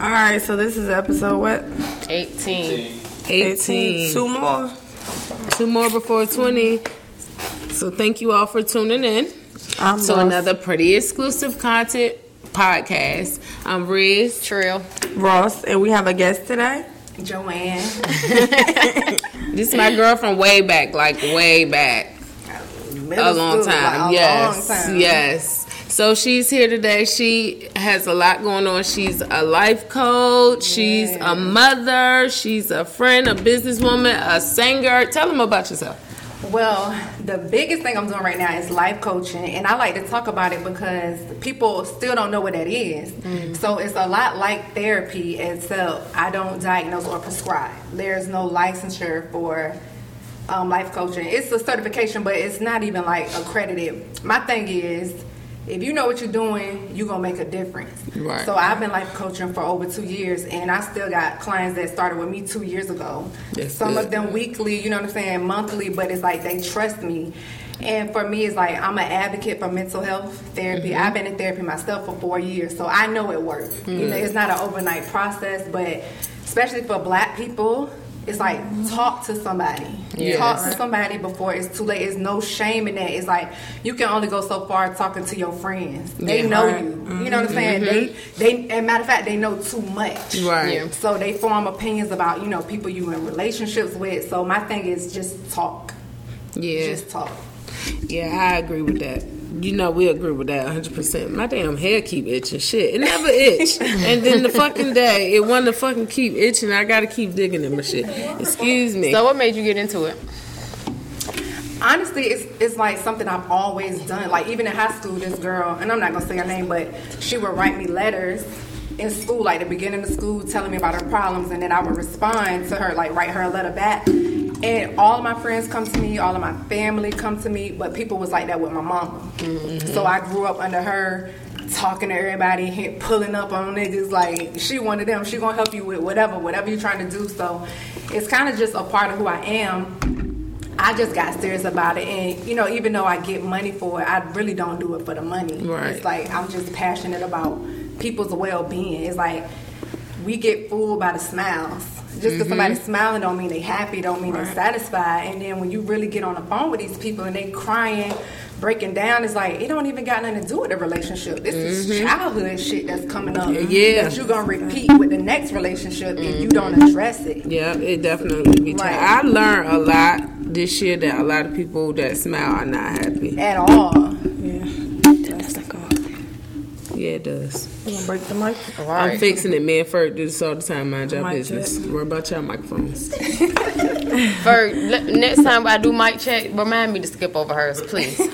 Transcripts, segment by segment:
All right, so this is episode what? 18. 18. Two more. Two more before 20. So thank you all for tuning in I'm to Ross. another pretty exclusive content podcast. I'm Riz. Trill. Ross, and we have a guest today. Joann. This is my girl from way back, like way back. Middle a long school, time. like, a yes. long time. Yes. So she's here today. She has a lot going on. She's a life coach. She's a mother. She's a friend, a businesswoman, a singer. Tell them about yourself. Well, the biggest thing I'm doing right now is life coaching, and I like to talk about it because people still don't know what that is. Mm. So it's a lot like therapy, except I don't diagnose or prescribe. There's no licensure for um, life coaching. It's a certification, but it's not even like accredited. My thing is. If you know what you're doing, you're gonna make a difference. Right. So I've been life coaching for over two years, and I still got clients that started with me two years ago. That's Some good. of them weekly, you know what I'm saying, monthly, but it's like they trust me. And for me, it's like I'm an advocate for mental health therapy. Mm-hmm. I've been in therapy myself for four years, so I know it works. You know, mm. it's not an overnight process, but especially for black people, it's like talk to somebody. Yes. Talk to somebody before it's too late. It's no shame in that. It's like you can only go so far talking to your friends. They Yeah. know Right. you. You know what I'm saying? Mm-hmm. They they and matter of fact, they know too much. Right. Yeah. So they form opinions about, you know, people you in relationships with. So my thing is just talk. Yeah. Just talk. Yeah, I agree with that. You know, we agree with that 100%. My damn hair keep itching. Shit, it never itch. and then the fucking day, it want to fucking keep itching. I got to keep digging in my shit. Excuse me. So what made you get into it? Honestly, it's it's like something I've always done. Like even in high school, this girl, and I'm not gonna say her name, but she would write me letters in school, like the beginning of school, telling me about her problems, and then I would respond to her, like write her a letter back. And all of my friends come to me, all of my family come to me, but people was like that with my mama. Mm-hmm. So I grew up under her, talking to everybody, pulling up on niggas. Like she one of them. She gonna help you with whatever, whatever you're trying to do. So it's kind of just a part of who I am. I just got serious about it, and you know, even though I get money for it, I really don't do it for the money. Right. It's like I'm just passionate about people's well-being. It's like we get fooled by the smiles. Just because somebody's mm-hmm. smiling don't mean they happy, don't mean they're satisfied. And then when you really get on the phone with these people and they crying, breaking down, it's like it don't even got nothing to do with the relationship. This is mm-hmm. childhood shit that's coming up. Yeah. that you're gonna repeat with the next relationship if you don't mm-hmm. address it. Yeah, it definitely be Right. tight. I learned a lot this year that a lot of people that smile are not happy. At all. Yeah. That's. Yeah, it does. Break the mic? I'm fixing it. Me and Ferg do this all the time. Mind your Mic business. check. Worry about your microphones. For le- next time I do mic check, remind me to skip over hers, please.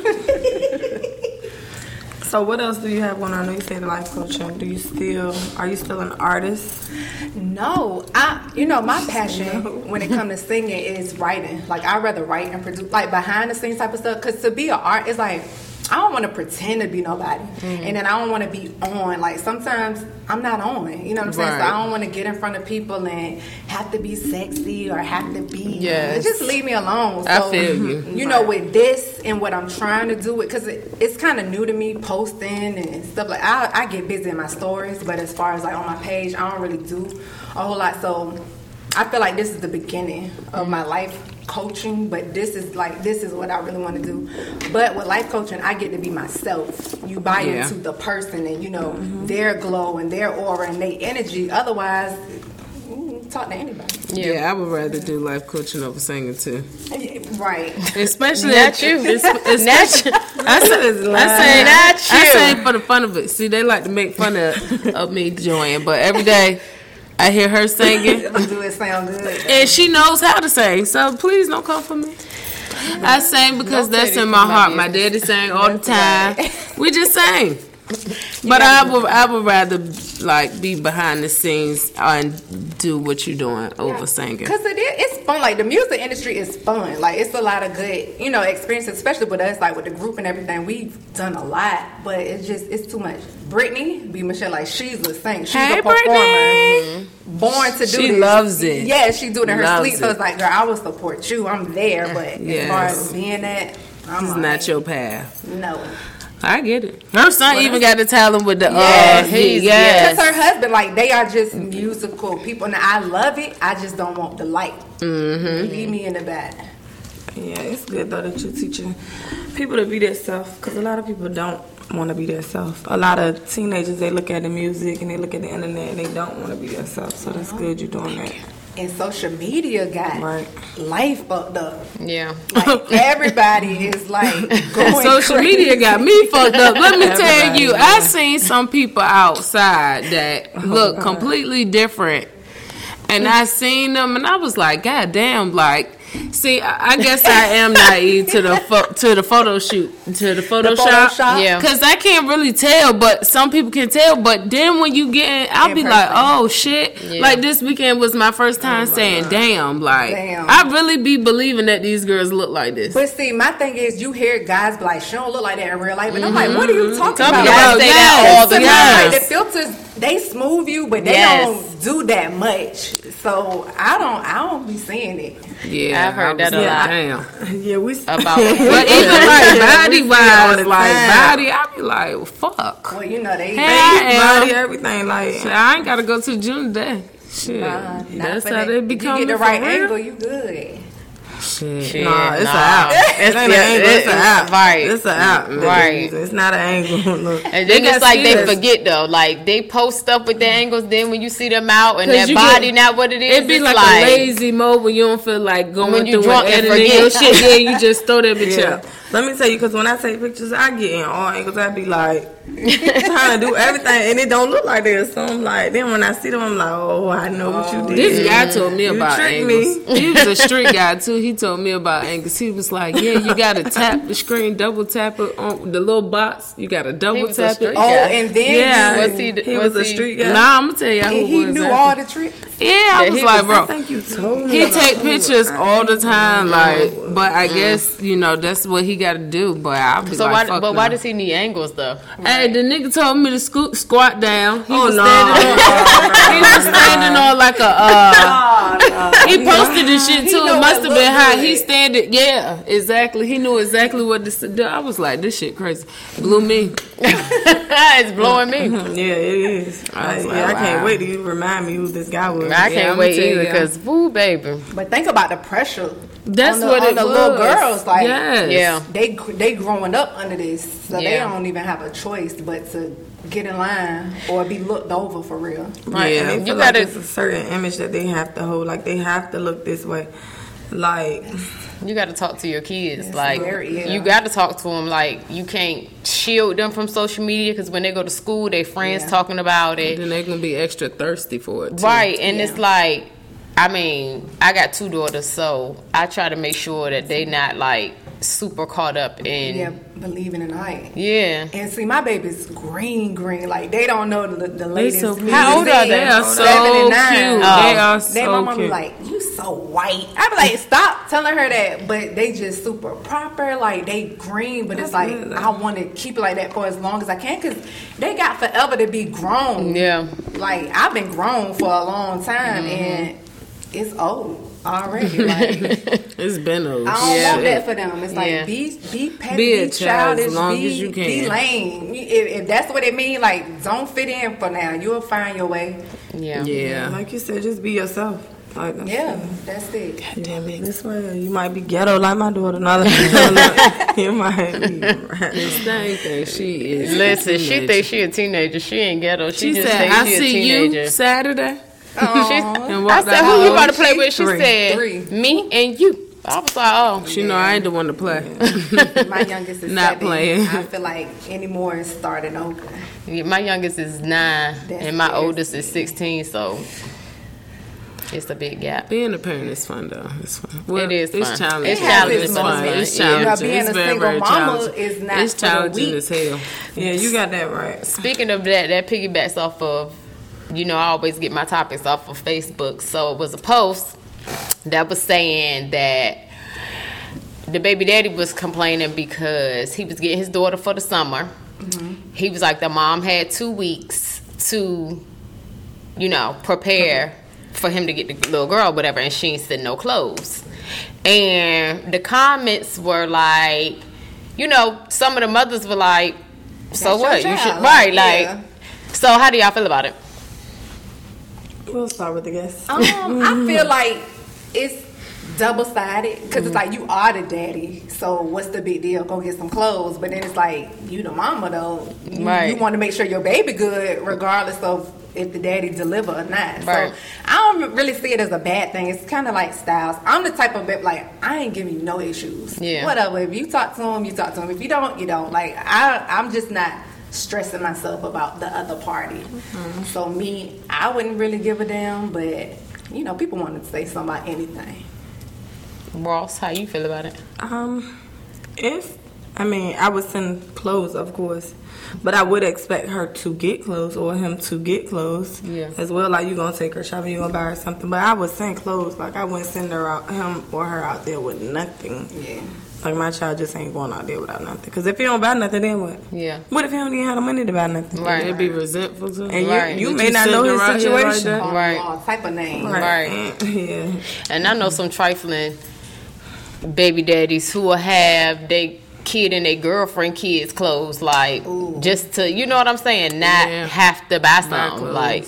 So what else do you have going on? I know you said life coaching. Do you still are you still an artist? No, I you know my passion when it comes to singing is writing. Like I rather write and produce, like behind the scenes type of stuff. Cause to be an art is like I don't want to pretend to be nobody, mm-hmm. and then I don't want to be on. Like sometimes I'm not on. You know what I'm saying? So I don't want to get in front of people and have to be sexy or have to be. Yes. just leave me alone. I feel you. You know, with this and what I'm trying to do, with because it, it's kind of new to me posting and stuff like. I, I get busy in my stories, but as far as like on my page, I don't really do a whole lot. So I feel like this is the beginning of mm-hmm. my life coaching, but this is like this is what I really want to do. But with life coaching, I get to be myself. You buy Yeah. into the person and you know their glow and their aura and their energy. Otherwise, mm, talk to anybody. Yeah. I would rather do life coaching over singing too. Right. Especially Not at- you. es- Not especially- I say, I say, Not I you. say for the fun of it. See, they like to make fun of, of me, Joann, but every day I hear her singing. do it sound good. And she knows how to sing, so please don't come for me. I sing because Don't that's in this my is my heart. My daddy sang all the time. We just sang. But I would I would rather like be behind the scenes and do what you're doing over singing. Cause it is, it's fun. Like the music industry is fun. Like it's a lot of good, you know, experience especially with us, like with the group and everything. We've done a lot, but it's just it's too much. Brittany, be Michelle, like she's a singer. She's Hey, a performer. Brittany. Born to do She this. loves it. Yeah, she doing it in her Loves sleep. So it's like, girl, I will support you. I'm there, but as far as being that, I'm It's like, not your path. no. I get it. Her son even got to tell him with the Yes, uh, he's- yes. Because her husband, like, they are just musical people, and I love it. I just don't want the light. Mm-hmm. Leave me in the bed. Yeah, it's good though that you're teaching people to be their self because a lot of people don't want to be their self. A lot of teenagers they look at the music and they look at the internet and they don't want to be their self. So that's good you're doing that. And social media got Right. life fucked up. Yeah. Like, everybody is like going Social crazy. media got me fucked up. Let me tell Everybody you, I seen some people outside that oh, look completely different, and I seen them, and I was like, God damn, like. See, I I guess I am naive to the pho- to the photo shoot to the Photoshop. Photoshop? Yeah. Cause I can't really tell, but some people can tell. But then when you get in, I'll In be like, oh shit! Yeah. Like this weekend was my first oh, time saying, damn, like Damn. I really be believing that these girls look like this. But see, my thing is, you hear guys be like, "She don't look like that in real life," and I'm like, "What are you mm-hmm. talking Talking about?" about say yes, that all the To me, yes. like, the filters, they smooth you, but they Yes. don't do that much. So I don't, I don't be seeing it. Yeah, I've heard that a like, lot. Damn. Yeah, we About But even like body all wise, like time. body, I be like, well, fuck. Well, you know they. Hey. I body, everything like. Shit, I ain't gotta go to the gym today. Shit, uh, Nah, that's how they become. You get the right angle, you good. Shit. Shit, Nah, it's nah. an app. It ain't an angle. It's it- an app. right. It's an app. Right. It's not an angle. Look. And They then it's like they skills. forget though. Like they post stuff with the angles. Then when you see them out and you body get- not what it is, it'd be it's like, a lazy mode when you don't feel like going When you through drunk and and your shit. Yeah, you just throw that bitch Yeah. up. Let me tell you, because when I take pictures, I get in all angles. I be like trying to do everything, and it don't look like this. So I'm like, then when I see them, I'm like, oh, I know what you oh, did. This guy told me You about tricked angles. me. He was a street guy too. He told me about angles. He was like, "Yeah, you gotta tap the screen, double tap it on the little box. You gotta double tap street it." Oh, Yeah. and then Yeah. you- Was he? He was, was a he- street guy. Nah, I'm gonna tell you and who he was knew that. all the tricks. Yeah, I Yeah, was he like, was- bro. I think you told me. He take pictures all the time, like, but I guess you know that's what he got to do. But I'll be So like, why? fuck But why does he need angles though? Hey, the nigga told me to scoot, squat down. He Oh was no! standing on, he was standing on like a. Uh, he posted this shit too. It must have been look hot. good. He standing, yeah, exactly. He knew exactly what to do. I was like, this shit crazy. Blew me. it's blowing me. Yeah, it is. I I, like, yeah, I can't wait to you remind me who this guy was. I Yeah, can't I'ma wait either because woo baby. But think about the pressure. That's on the, what on it the was. little girls. Like, yes. Yeah. They they growing up under this, so they don't even have a choice but to get in line or be looked over for real. Right, Yeah. and they You gotta- like it's a certain image that they have to hold. Like they have to look this way. Like You got to talk to your kids. like very, yeah. you got to talk to them. Like you can't shield them from social media because when they go to school, their friends Yeah. talking about it. Then they're gonna be extra thirsty for it. Too. Right, and Yeah. it's like, I mean, I got two daughters, so I try to make sure that they not like super caught up in. Yeah, believing in height. Yeah. And see, my baby's green, green. Like they don't know the, the latest. so cute. music. How old are they? They are so Seven and cute. nine. They are Then my so mom be cute. like, "You so white." I be like, "Stop telling her that." But they just super proper. Like they green, but it's like good. I want to keep it like that for as long as I can because they got forever to be grown. Yeah. Like I've been grown for a long time Mm-hmm. and it's old already. Like It's been a I don't Yeah. want that for them. It's like Yeah. be be petty, Be be, a child as childish, long be, as you be lame. If, if that's what it means, like don't fit in for now. You'll find your way. Yeah. Yeah. like you said, just be yourself. Like that's Yeah, it. that's it. Damn it. This way, you might be ghetto like my daughter. Not like you don't know. you might be. This thing she is. Listen, she thinks she a teenager. She ain't ghetto. She, She just said, thinks "I she a see teenager. you Saturday." She- I said, "Who you about to play with?" She Three. said, Three. "Me and you." I was like, "Oh, She know I ain't the one to play. My youngest is Not seven. playing. I feel like anymore is starting over. Yeah, my youngest is nine, That's and my oldest is sixteen. So it's a big gap. Being a parent is fun though. It's fun. Well, It is It's fun. challenging. It's It's challenging, fun. but It's it's fun. Yeah. challenging. Being It's a very, single very mama challenging. is not It's for the challenging weak. as hell. Yeah, you got that right. Speaking of that, that piggybacks off of, you know, I always get my topics off of Facebook. So it was a post that was saying that the baby daddy was complaining because he was getting his daughter for the summer. Mm-hmm. He was like, the mom had two weeks to, you know, prepare for him to get the little girl, whatever, and she ain't sending no clothes. And the comments were like, you know, some of the mothers were like, So That's what? You should right, like. yeah. So how do y'all feel about it? We'll start with the guest. Um, I feel like it's double sided because it's like you are the daddy, so what's the big deal? Go get some clothes, but then it's like you the mama though. You, Right. you want to make sure your baby good, regardless of if the daddy deliver or not. Right. So I don't really see it as a bad thing. It's kind of like styles. I'm the type of bit like I ain't giving you no issues. Yeah. Whatever. If you talk to him, you talk to him. If you don't, you don't. Like I, I'm just not stressing myself about the other party. So me, I wouldn't really give a damn, but you know, people want to say something about anything. Ross, how you feel about it? Um, if I mean, I would send clothes, of course, but I would expect her to get clothes or him to get clothes Yeah. as well. Like you gonna take her shopping, you gonna buy her something, but I would send clothes. Like I wouldn't send her out, him or her out there with nothing. Yeah. Like my child just ain't going out there without nothing. Cause if he don't buy nothing, then what? Yeah. What if he don't even have the money to buy nothing? Right. They'd be resentful too. And Right. you, you may you not know his around here like situation. Right. All type of name. Right. And- yeah. And I know some trifling baby daddies who will have they kid and their girlfriend kids clothes like just to you know what I'm saying, not Yeah. have to buy Buy something. Like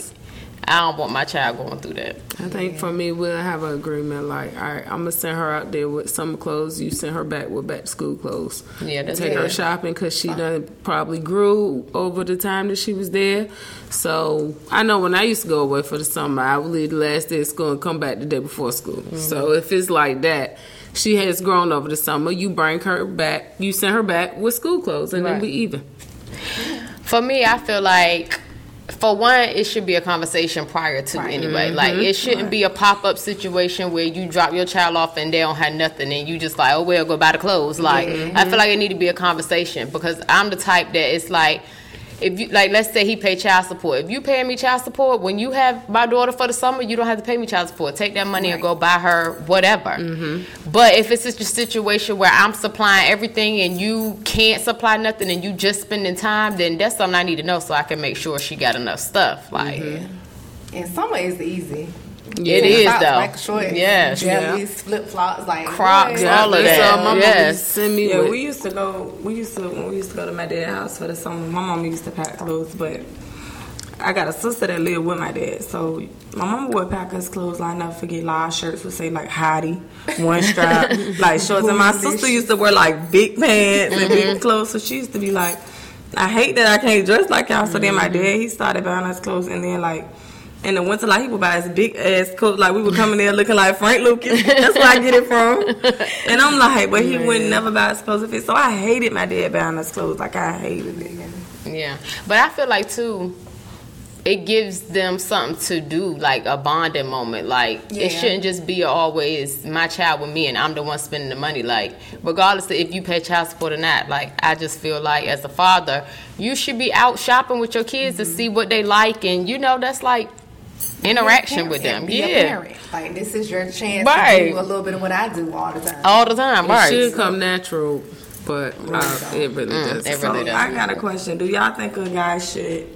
I don't want my child going through that. I think for me, we'll have an agreement. Like, all right, I'm gonna send her out there with summer clothes. You send her back with back to school clothes. Yeah, that's take her shopping because she done probably grew over the time that she was there. So I know when I used to go away for the summer, I would leave the last day of school and come back the day before school. Mm-hmm. So if it's like that. She has grown over the summer. You bring her back. You send her back with school clothes, and Right. then we even. For me, I feel like for one, it should be a conversation prior to anyway. Mm-hmm. Like it shouldn't be a pop up situation where you drop your child off and they don't have nothing and you just like, oh well, go buy the clothes. Like I feel mm-hmm. like it need to be a conversation because I'm the type that it's like. If you like, let's say he pay child support. If you pay me child support when you have my daughter for the summer, you don't have to pay me child support. Take that money and go buy her whatever. Mm-hmm. But if it's just a situation where I'm supplying everything and you can't supply nothing and you just spending time, then that's something I need to know so I can make sure she got enough stuff. Like mm-hmm. In some ways, is easy. It is Socks, though. Like shorts, Yes. jellies, flip flops, like Crocs, what? all of that. all my mama Yes. used to send me Yeah, with. we used to go. We used to when we used to go to my dad's house for the summer. My mom used to pack clothes, but I got a sister that lived with my dad, so my mom would pack us clothes. Like, I never forget, like our shirts would say like Hottie, one strap, like shorts. And my sister used to wear like big pants and big mm-hmm. clothes, so she used to be like, I hate that I can't dress like y'all. So then my mm-hmm. dad he started buying us clothes, and then like. In the winter, like he would buy his big ass coat, like we would come in there looking like Frank Lucas. That's where I get it from. And I'm like, but he wouldn't never buy us clothes if it. So I hated my dad buying us clothes. Like I hated it. Yeah, but I feel like too, it gives them something to do, like a bonding moment. Like Yeah. it shouldn't just be always my child with me and I'm the one spending the money. Like regardless of if you pay child support or not, like I just feel like as a father, you should be out shopping with your kids to mm-hmm. see what they like, and you know that's like interaction with them. Be a Yeah, parent. Like this is your chance Right. to do a little bit of what I do all the time. all the time, It right? should come natural, but uh, it really doesn't. it So does. I got a question. Do y'all think a guy should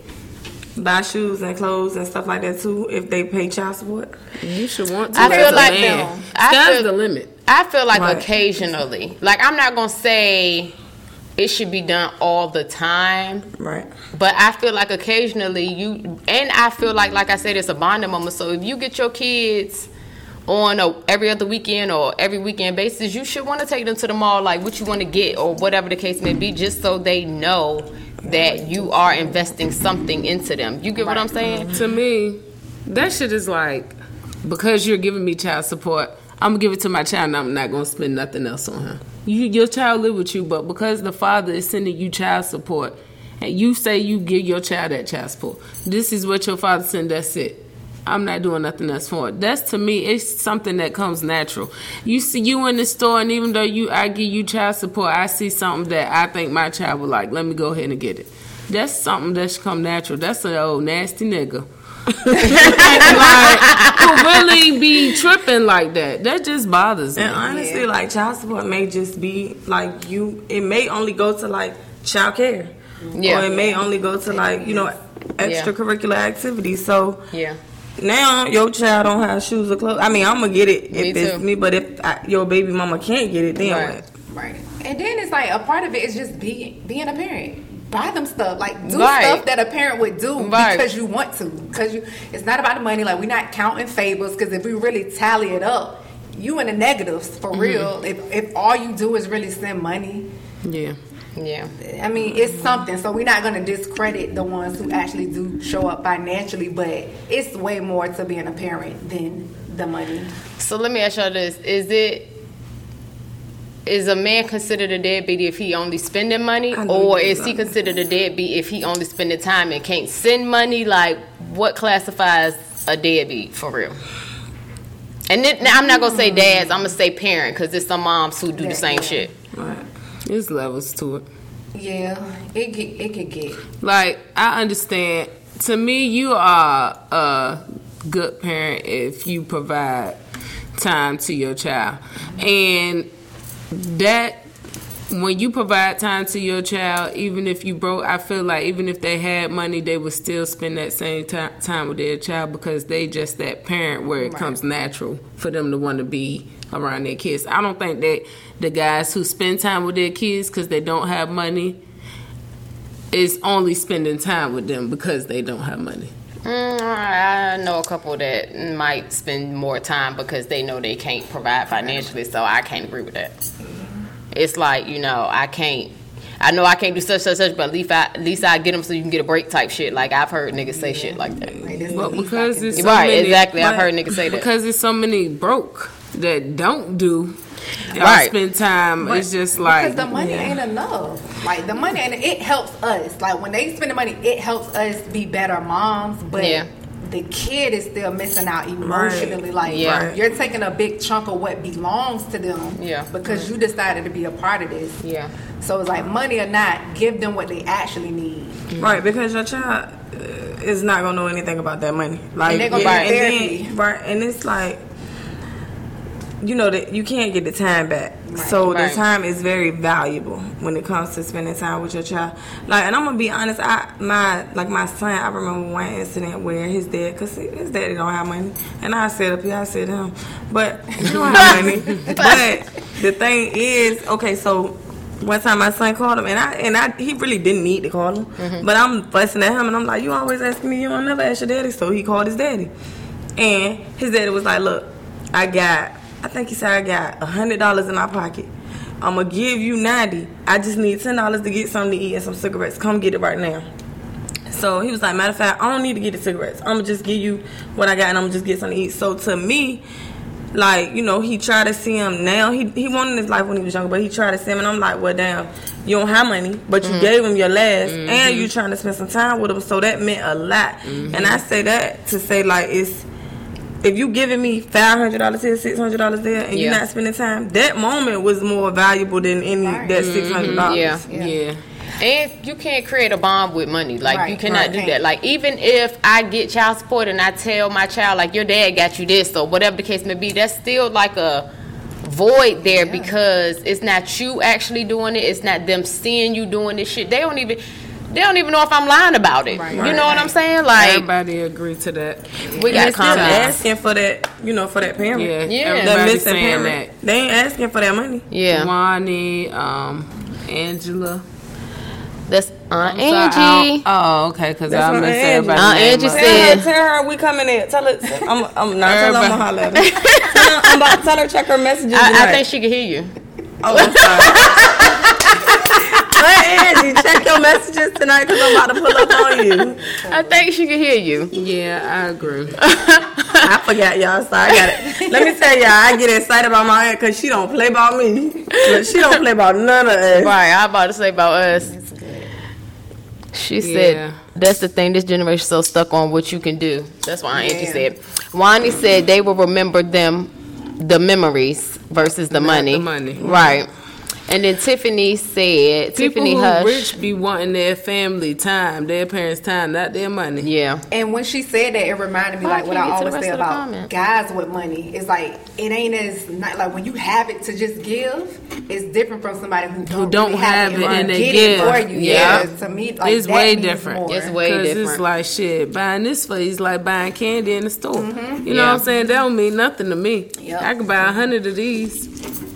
buy shoes and clothes and stuff like that too if they pay child support? You should want to. I feel like man. I Sky's feel- the limit. I feel like Right. occasionally. Like I'm not gonna say it should be done all the time, Right. but I feel like occasionally you and I feel like like I said it's a bonding moment. So if you get your kids on a every other weekend or every weekend basis, you should want to take them to the mall like what you want to get or whatever the case may be just so they know that you are investing something into them. You get what I'm saying? To me, that shit is like because you're giving me child support, I'm gonna give it to my child and I'm not gonna spend nothing else on her. You your child live with you, but because the father is sending you child support and you say you give your child that child support, this is what your father sent, that's it. I'm not doing nothing else for it. That's to me, it's something that comes natural. You see you in the store, and even though you, I give you child support, I see something that I think my child would like. Let me go ahead and get it. That's something that should come natural. That's an old nasty nigga. Like, who really be tripping like that? That just bothers me. And honestly, like child support may just be like you. It may only go to like child care, Yeah. or it may only go to like you know extracurricular activities. So Yeah. now your child don't have shoes or clothes. I mean, I'm gonna get it if Me it's too. me, but if I, your baby mama can't get it, then Right. what? Right. And then it's like a part of it is just being being a parent. Buy them stuff. Like do Right. stuff that a parent would do Right. because you want to. Because you, it's not about the money. Like we're not counting favors. Because if we really tally it up, you in the negatives Mm-hmm. for real. If if all you do is really send money, Yeah. Yeah. I mean, it's something. So we're not going to discredit the ones who actually do show up financially, but it's way more to being a parent than the money. So let me ask y'all this: Is it is a man considered a deadbeat if he only spending money, or is he considered a deadbeat if he only spending time and can't send money? Like, what classifies a deadbeat for real? And then, now I'm not gonna say dads. I'm gonna say parent because there's some moms who do the same yeah. shit. Right. There's levels to it. Yeah, it get, it could get. Like I understand. To me, you are a good parent if you provide time to your child, and that when you provide time to your child, even if you broke, I feel like even if they had money, they would still spend that same ti- time with their child because they just that parent where it Right. comes natural for them to want to be around their kids. I don't think that the guys who spend time with their kids because they don't have money is only spending time with them because they don't have money. Mm, I know a couple that might spend more time because they know they can't provide financially, so I can't agree with that. It's like you know I can't. I know I can't do such such such, but at least I at least I get them so you can get a break type shit. Like I've heard niggas say shit like that. Like, But the least I because it's so right, many, exactly. I've heard niggas say that. Because there's so many broke that don't do. Y'all Right. spend time. it's just like because the money ain't enough. Like the money and It helps us. Like when they spend the money, it helps us be better moms. But Yeah. the kid is still missing out emotionally. Like Yeah. You're taking a big chunk of what belongs to them. Yeah. Because you decided to be a part of this. Yeah. So it's like money or not, give them what they actually need. Right, because your child uh, is not gonna know anything about that money. Like, And they're gonna yeah, get and therapy. then, right, and it's like, you know that you can't get the time back. So Right. the time is very valuable when it comes to spending time with your child. Like, and I'm gonna be honest, I my like my son. I remember one incident where his dad, cause his daddy don't have money, and I said up here, I said him, but you don't have money. but the thing is, okay, so one time my son called him, and I and I he really didn't need to call him, Mm-hmm. but I'm fussing at him, and I'm like, you always ask me, you don't never ask your daddy. So he called his daddy, and his daddy was like, look, I got, I think he said I got a hundred dollars in my pocket. I'm gonna give you ninety. I just need ten dollars to get something to eat and some cigarettes. Come get it right now. So he was like, matter of fact, I don't need to get the cigarettes. I'm gonna just give you what I got, and I'm gonna just get something to eat. So to me, like you know, he tried to see him now. He he wanted his life when he was younger, but he tried to see him, and I'm like, well, damn, you don't have money, but you mm-hmm. gave him your last, and mm-hmm. you trying to spend some time with him. So that meant a lot. Mm-hmm. And I say that to say like it's. If you giving me five hundred dollars here, six hundred dollars there, and you're not spending time, that moment was more valuable than any Right. that mm-hmm. six hundred dollars. Yeah. Yeah. yeah. And you can't create a bond with money. Like you cannot right. do that. Like even if I get child support and I tell my child like your dad got you this or whatever the case may be, that's still like a void there because it's not you actually doing it. It's not them seeing you doing this shit. They don't even they don't even know if I'm lying about it. Right, you know what. I'm saying? Like Everybody agree to that. we got still asking for that, you know, for that parent. Yeah, Yeah. that missing saying parent. They ain't asking for that money. Yeah, Wani, um, Angela. that's Aunt sorry, Angie. Oh, okay, because I missed everybody's Aunt Angie up. said- Tell her, tell her we coming in. Tell her, I'm, I'm not tell her I'm gonna holler at her. tell, her, I'm about, tell her check her messages. I, I think she can hear you. Oh, I'm sorry. Hey, Angie, check your messages tonight because I'm about to pull up on you. I think she can hear you. Yeah, I agree. I forgot y'all, so I got it. Let me tell y'all, I get excited about my aunt because she don't play about me. She don't play about none of us. Right, I'm about to say about us. She said Yeah. that's the thing. This generation so stuck on what you can do. That's why Aunt Angie Yeah. said. Wani said they will remember them, the memories versus the Not money. the money. Right. And then Tiffany said, People Tiffany who Hush. rich be wanting their family time, their parents' time, not their money. Yeah. And when she said that, it reminded me Oh, I like what I get to the always say about comment. guys with money. It's like it ain't as not like when you have it to just give. It's different from somebody who don't, don't really have it and they get give. it for you. Yeah. Yeah, to me, like it's that way means different. more. It's way Cause different. it's like shit. Buying this for you is like buying candy in the store. Mm-hmm. You know Yeah. what I'm saying? That don't mean nothing to me. Yep. I can buy a hundred of these.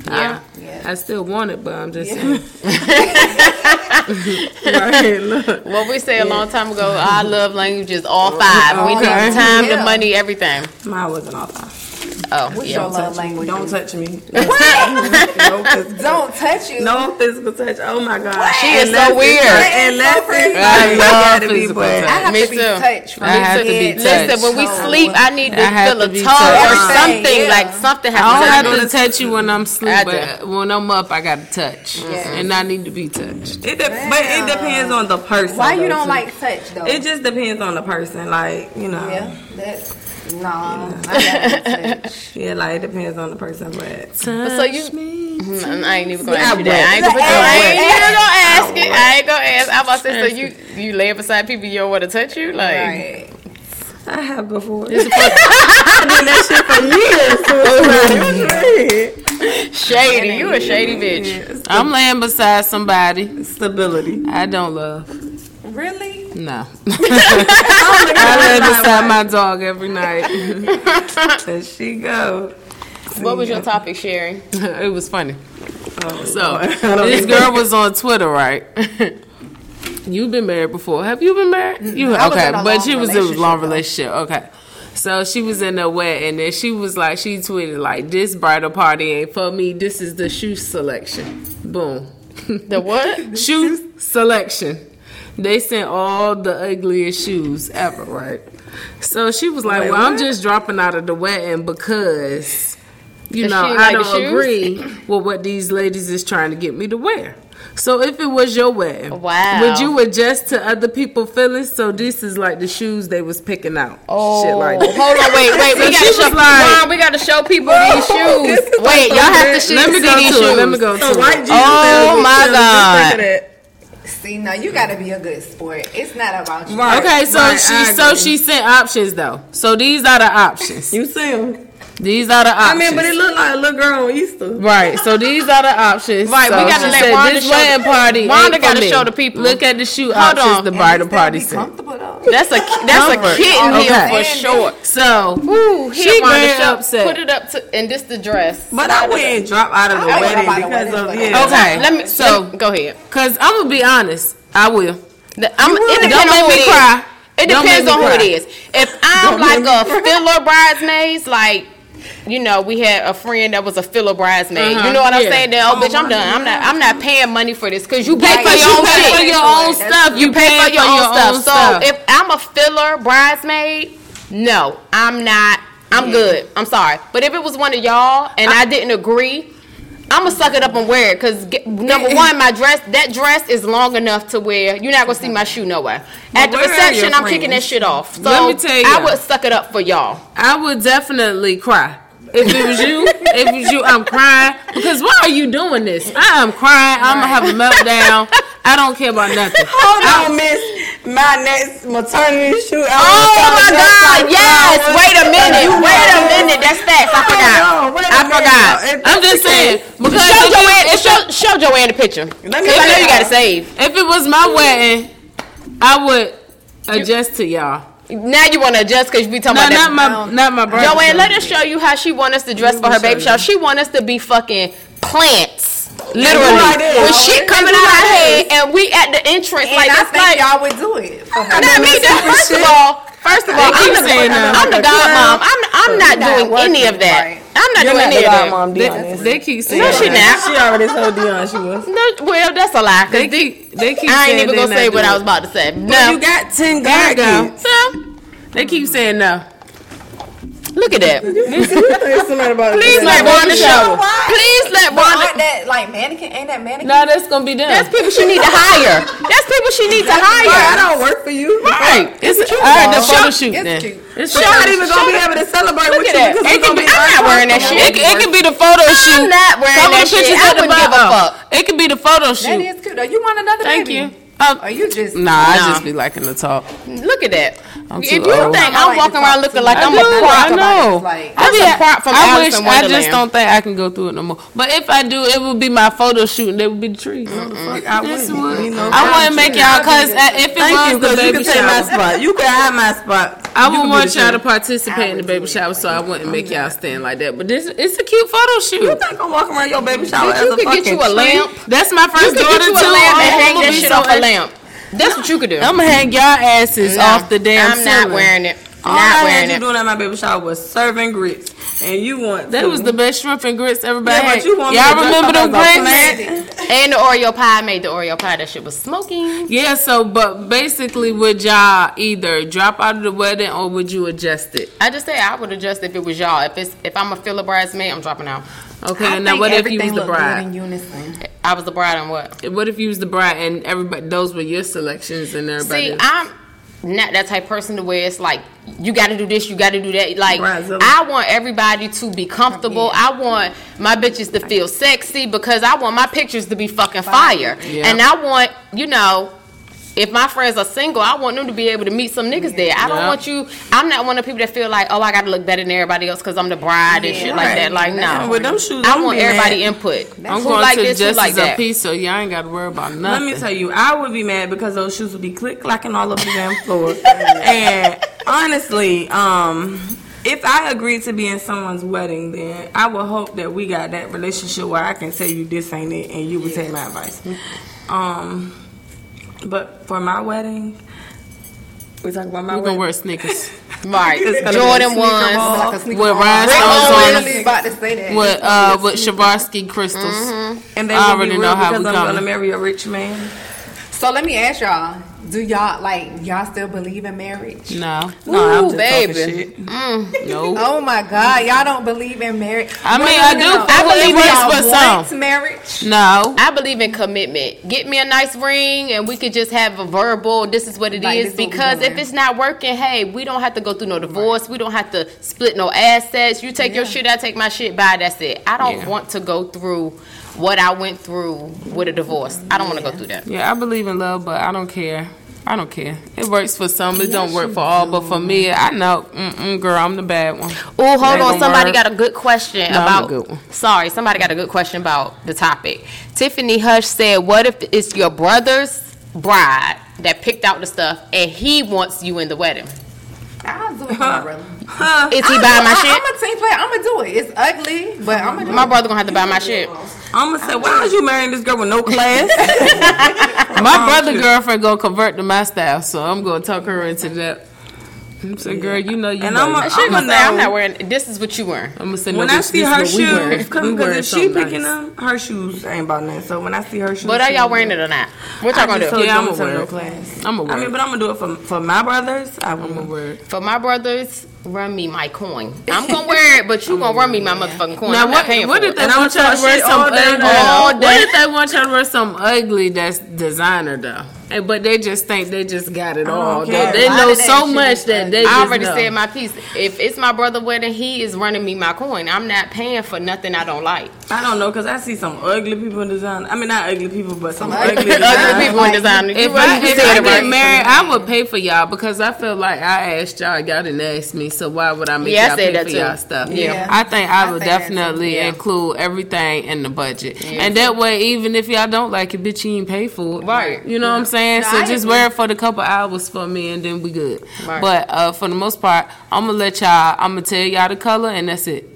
Yeah. I, Yeah. I still want it, but I'm just Yeah. saying. right, look. What we say a long time ago, our love language is all five. We need Okay. the time, the money, everything. Mine wasn't all five. Oh, What's yeah. your love language? Don't touch me. What? no, Don't touch you. no physical touch. Oh my god. She is so Unless it's- weird. Unless so it's crazy. I like, love gotta be, physical but touch. I have Me to be touched. I have to be touched. Listen, when we sleep, I need to I feel to a be toe touched. or something. yeah. Like something happens. I don't to have to touch you when I'm asleep, I but when I'm up, I got to touch, Yes. and I need to be touched. it de- but it depends on the person. Why you don't like touch though? It just depends on the person. Like you know. yeah, that nah. I. Yeah, like it depends on the person, but so you- me. Mm, I ain't even gonna I ask you that. I ain't gonna. I ain't even gonna ask it. I ain't gonna ask. I'm about to say, so you you lay beside people you don't want to touch you, like Right. I have before. I did that shit for years. So it's like, what you mean? shady. You a shady bitch. I'm laying beside somebody Stability. I don't love. Really? No, I lay beside my dog every night. There she go. What was your topic, Sherry? it was funny. Oh, So Lord. I don't this girl was on Twitter, right? You've been married before. Have you been married? You I okay? in But she was in a relationship, long though. relationship. Okay. So she was in a wedding and then she was like, she tweeted like, "This bridal party ain't for me. This is the shoe selection." Boom. The what? shoe selection. They sent all the ugliest shoes ever, right? So she was like, Wait, "Well, I'm just dropping out of the wedding because, you know, I like don't agree with what these ladies is trying to get me to wear." So if it was your wedding, Wow. would you adjust to other people's feelings? So this is like the shoes they was picking out, shit oh, like that. Hold on, wait, wait. So We she gotta show. like- Mom, we gotta show people these shoes. Wait, y'all have to see, Let me go these to shoes. it. Let me go to So it. white Oh, my God. Of that. See, now you gotta be a good sport. It's not about you. Right. Okay, so Right, she so she sent options though. So these are the options. You see him? These are the options. I mean, but it looked like a little girl on Easter. Right, so these are the options. Right, we gotta she let said, Wanda this show wedding party. Wanda gotta show the people. Look at the shoe Hold options on. the And bridal you party be sent. comfortable though. That's a that's a kitten Okay. heel for sure. So Ooh, She here, Wanda, show, upset. Put it up to, and this the dress. But I wouldn't drop out of the I wedding drop out of because the of wedding, yeah. Okay. Let me. So- So go ahead. Cause I'm gonna be honest, I will. The, I'm, it Don't depends make on who me it is. cry. It depends on me who it cry. is. If I'm Don't like a filler bridesmaids, like you know, we had a friend that was a filler bridesmaid. Uh-huh, You know what I'm yeah. saying? Then, oh, Oh, bitch, I'm done. I'm not. I'm not paying money for this because you pay Right, for you your own pay shit. for your That's own true. stuff. You pay for your own stuff. So if I'm a filler bridesmaid, no, I'm not. I'm good. I'm sorry. But if it was one of y'all and I, didn't agree, I'm gonna suck it up and wear it. Cause number one, my dress, that dress is long enough to wear. you're not gonna see my shoe nowhere. At the reception, I'm kicking that shit off. So Let me tell you. I would suck it up for y'all. I would definitely cry. If it was you, if it was you, I'm crying. Because why are you doing this? I am crying. I'm gonna have a meltdown. I don't care about nothing. Hold on, I don't miss. My next maternity shoot. I Oh my God! Yes. flowers. Wait a minute. You Wait a minute. That's facts. I forgot. Hold on, wait a I forgot. I'm just saying because Show Joann. it, Show, show Joann the picture. Let me I know you gotta save. if it was my wedding, I would adjust to y'all. Now you want to adjust because we talking No, about that. not my, um, not my brother. Joann, let us show you how she want us to dress for her baby shower. She want us to be fucking plants, literally, like that. with shit coming out our head, and we at the entrance And like I it's think like. y'all would do it. For her. Not me. That, first of all, first of all, They keep I'm the, saying that. I'm the godmom. I'm I'm not not doing any of that. right. I'm not You're doing not any of that. godmom, They, they keep saying No, she that. not. She already told Dion she was. No, well, that's a lie. 'cause They the- keep, they keep I ain't saying even gonna say what I was about to say. No, you got ten There you godkids. so. They keep saying no. Look at that. Somebody about to Please do let that. Wanda show. Please let But Wanda. aren't that like mannequin? Ain't that mannequin? No, that's gonna be done. That's people she need to hire. That's people she needs to Right, I don't work for you. Right. it's all right. The photo shoot it's then. cute. It's She's not even gonna be able to celebrate Look with at you because It it's could be be- I'm not wearing that shit. It, it could be the photo shoot. I'm not wearing that shit. I wouldn't give a fuck. It could be the photo shoot. is cute though. You want another Thank you. Um, Or you just nah, I Nah. just be liking to talk. Look at that. I'm If you old. think I I'm like walking around looking like I I'm do, a I prop, know. Like, I, That's a prop from I Alice wish, I just don't think I can go through it no more. But if I do, it would be my photo shoot and they would be the trees. Fuck, I This wouldn't. You know, I want to make y'all cause uh, if it Thank was you, the because you baby can take my spot. You can have my spot. I You would can want y'all to participate in the baby shower, so I wouldn't make y'all stand like that. But this, it's a cute photo shoot. You shoot. think I'm walking around your baby shower Bitch, as you a could fucking get you a tree? lamp. That's my You first could daughter get you too. a lamp and I'm hang gonna that be shit so off a ex- lamp. That's what you could do. I'm gonna hang y'all asses No, off the damn I'm ceiling. not wearing it. All Not I had wearing you it. doing at my baby shower was serving grits, and you want That to. was the best shrimp and grits everybody Yeah, had. but you want y'all remember them grits? And the Oreo pie I made the Oreo pie. That shit was smoking. Yeah, so but basically, would y'all either drop out of the wedding or would you adjust it? I just say I would adjust if it was y'all. If it's if I'm a fill a bridesmaid, I'm dropping out. Okay, I now think what if you was the look good bride? in unison. I was the bride and what? What if you was the bride and everybody? Those were your selections and everybody. See, I'm not that type of person to where it's like you got to do this, you got to do that. Like Bridezilla. I want everybody to be comfortable. I want my bitches to feel sexy because I want my pictures to be fucking fire. Yeah. And I want you know. If my friends are single, I want them to be able to meet some niggas there. I don't Yeah. want you. I'm not one of the people that feel like, oh, I got to look better than everybody else because I'm the bride and shit like that. Like, no. With them shoes, I want everybody mad. input. I'm Who going like to this, who justice like of that. peace, so y'all ain't got to worry about nothing. Let me tell you, I would be mad because those shoes would be click clacking all over the damn floor. and honestly, um, if I agreed to be in someone's wedding, then I would hope that we got that relationship where I can tell you this ain't it, and you would take my advice. Um, but for my wedding, we talking about my We're gonna wedding. wear sneakers Right. It's gonna be a Jordan ones. ball. Like a sneaker with rhinestones I was on literally about to say that. with uh with Swarovski crystals. And they I will already be know real how because we I'm coming. gonna marry a rich man. So let me ask y'all: Do y'all like y'all still believe in marriage? No, No, I'm Ooh, just baby. talking shit. Mm. no. Oh my God, y'all don't believe in marriage. I mean, Well, I no, do no, no. for what it works for some. marriage. No. I believe in commitment. Get me a nice ring and we could just have a verbal, this is what it is. Like, this what we because if it's not working, hey, we don't have to go through no divorce. We don't have to split no assets. You take your shit, I take my shit, bye, that's it. I don't Yeah. want to go through what I went through with a divorce. I don't want to go through that. Yeah, I believe in love, but I don't care. I don't care. It works for some. It don't work for all. But for me, I know, mm-mm, girl, I'm the bad one. Oh, hold on. Somebody work. got a good question No, I'm a about. good one. Sorry, somebody got a good question about the topic. Tiffany Hush said, "What if it's your brother's bride that picked out the stuff and he wants you in the wedding? I'll do it for my brother. Is he buying my shit? I'm a team player. I'm gonna do it. It's ugly, but I'm gonna My it. brother gonna have to buy my shit. I'm gonna say, why is you marrying this girl with no class? My brother girlfriend gonna convert to my style, so I'm gonna talk her into that. I'm saying, girl, you know you. And know. I'm a- She I'ma gonna say, I'm not wearing. This is what you wearing. I'm gonna say, when no, I this- see this her what we wearing. shoes, because if she something picking nice. them, her shoes ain't about nothing. So when I see her shoes, But are y'all wearing it or not? What y'all gonna do? Yeah, I'm gonna I'm wear no it. class. I'ma wear. I wear mean, it. but I'm gonna do it for for my brothers. I I'm a will. word. For my brothers, run me my coin. I'm gonna wear it, but you gonna run me my motherfucking coin. Now I'm what? not What for if they want y'all to wear some all day ugly? long. All What if they want y'all to wear some ugly that's designer though? And, but they just think they just got it all. They, they know so much that they. I just already know. said my piece. If it's my brother wedding, he is running me my coin. I'm not paying for nothing I don't like. I don't know because I see some ugly people in design. I mean, not ugly people, but some, ugly ugly people. design. Other people in design. If You I, if I get right. married, I would pay for y'all because I feel like I asked y'all, y'all didn't ask me, so why would I make Yeah, y'all said pay that for too. y'all stuff? Yeah. I think I I would say that too. definitely Yeah. include everything in the budget, and that way, even if y'all don't like it, bitch, you ain't pay for it, Right. You know what I'm saying? No, so I just agree. wear it for the couple hours for me, and then we good. Right. But uh, for the most part, I'm gonna let y'all. I'm gonna tell y'all the color, and that's it.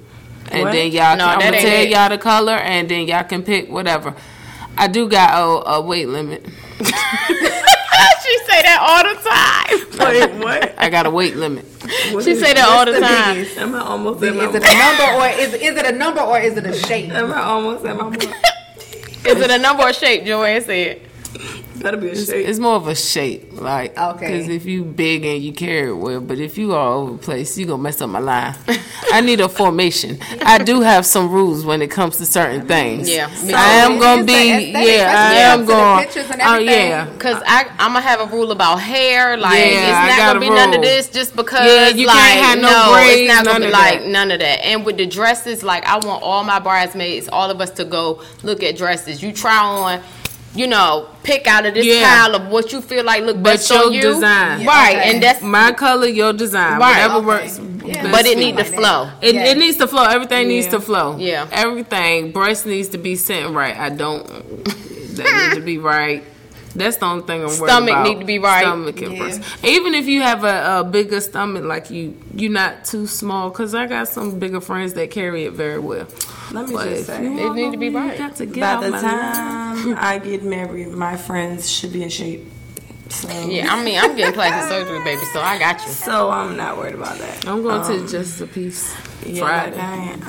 And What? then y'all, No, can, I'm gonna tell it. y'all the color, and then y'all can pick whatever. I do got a, a weight limit. she say that all the time. Wait, what? I got a weight limit. What She is- say that all the the time. biggest? Am I almost at my Is it a number or is is it a number or is it a shape? Am I almost at my mark? Is it a number or shape? Joann said. Gotta be a shape. It's more of a shape, like Okay. Because if you big and you carry it well, but if you all over the place, you gonna mess up my line. I need a formation. I do have some rules when it comes to certain things. Yeah, me I am gonna be. Yeah, I am comes to the going. pictures and Oh everything. yeah. Cause I, I'm gonna have a rule about hair. Like Yeah, it's not gonna a be none of this just because. Yeah, you like, can't have no no braids, it's not gonna be like that. none of that. And with the dresses, like I want all my bridesmaids, all of us to go look at dresses. You try on you know, pick out of this Yeah. pile of what you feel like look But best your on you. design. right? Okay. And that's My color, your design, Right. whatever Okay. works. Yeah. but it for need you. to flow. It, Yeah. it needs to flow. Everything needs to flow. Yeah. Everything. Breast needs to be sitting right. I don't. that needs to be right. That's the only thing I'm worried about. Stomach need to be right. Stomach and Yeah. breast. Even if you have a, a bigger stomach, like you, you're not too small. Cause I got some bigger friends that carry it very well. Let me But just if say, It want need to be you right. got to get by out the my time I get married, my friends should be in shape. So, Yeah, I mean, I'm getting plastic surgery, baby, so I got you. so I'm not worried about that. I'm going Um, to just a piece yeah, Friday. like I ain't-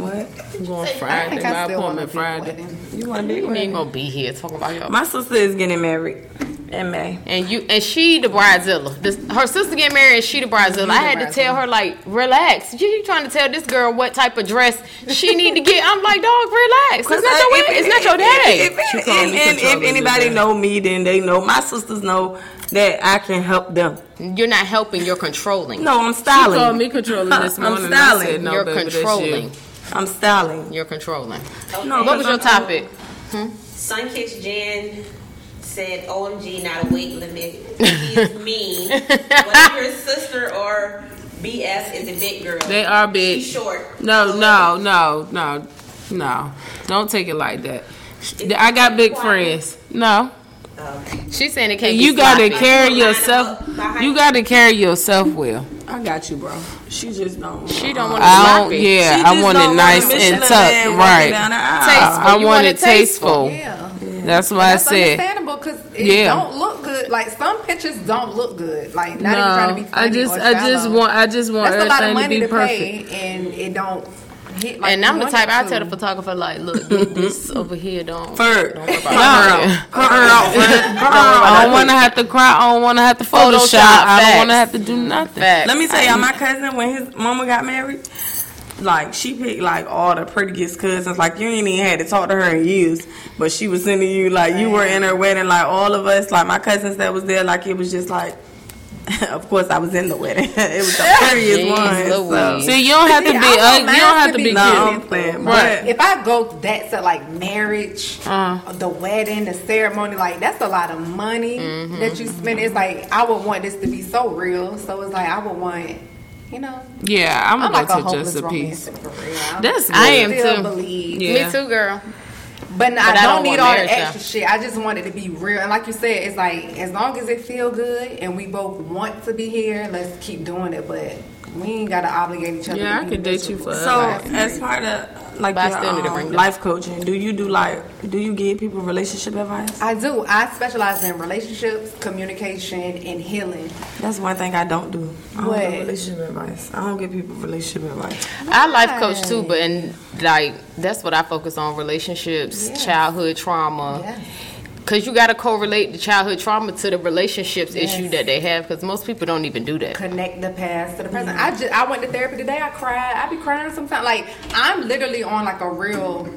what? I'm going Friday. My I still want a appointment Friday. You want to be You with ain't gonna be here talking about your. My sister is getting married in May. And you and she the bridezilla. This, her sister get married and she the bridezilla. I had to tell her like, relax. You, you trying to tell this girl what type of dress she need to get? I'm like, dog, relax. It's not your If- wedding. It's not your day. If, if, if, and, and if anybody today. know me, then they know. My sisters know that I can help them. You're not helping. You're controlling. No, I'm She styling. called me controlling this morning. I'm morning. styling. I said, no, You're baby, controlling. you. I'm styling. You're controlling. No, What was your I'm- topic? Hmm? Sunkissed Jen said, "OMG, not a weight limit. He is mean. Whether your sister or BS is a big girl. They are big. She's short. No, no, no, no, no. Don't take it like that. I got big friends. No. She's saying it can't be You gotta sloppy. carry yourself. You gotta carry yourself well. I got you, bro. She just don't. She don't want to I don't. sloppy. Yeah, She I want it nice and Michelin tucked. Right. down the aisle. I want want it it tasteful. tasteful. Yeah. Mm-hmm. That's why I That's said. understandable because it Yeah. don't look good. Like some pictures don't look good. Like not even trying to be funny I just, or I just want, I just want That's a lot of everything to money be to perfect. pay, and it don't hit like. And I'm the type I tell the photographer like, look, this over here don't. Ferg. Don't worry about Cut her out. it. Cut her out, Ferg. Cut her out. I don't want to have to cry. I don't want to have to Photoshop. Photoshop, I don't want to have to do nothing. Facts. Let me tell y'all, my cousin, when his mama got married, like she picked like all the prettiest cousins. Like you ain't even had to talk to her in years, but she was sending you like you were in her wedding. Like all of us, like my cousins that was there, like it was just like. of course, I was in the wedding. it was the prettiest Jeez one. So. See, you don't have to be. I want ugly. You don't have to to be be No, cute. I'm playing. Right. But If I go that to like marriage, Uh. the wedding, the ceremony, like that's a lot of money Mm-hmm. that you spend. It's like I would want this to be so real. So it's like I would want, you know, Yeah, I'm I'm gonna like a go to hopeless just a piece. romantic for. I'm That's I am too. believe. Yeah. Me too, girl. But, But I I don't don't need all the extra though. shit. I just want it to be real. And like you said, it's like as long as it feel good and we both want to be here, let's keep doing it. But we ain't gotta obligate each other. Yeah, to I could date you miserable. for- So, Right. as part of like But your still to um, bring life coaching, do you do like do you give people relationship advice? I do. I specialize in relationships, communication, and healing. That's one thing I don't do. I don't What? give relationship advice. I don't give people relationship advice. I life coach too, but and like that's what I focus on: relationships, Yes. childhood trauma. Yes. Cause you gotta correlate the childhood trauma to the relationships Yes. issue that they have. Cause most people don't even do that. Connect the past to the present. I just I went to therapy today. I cried. I be crying sometimes. Like I'm literally on like a real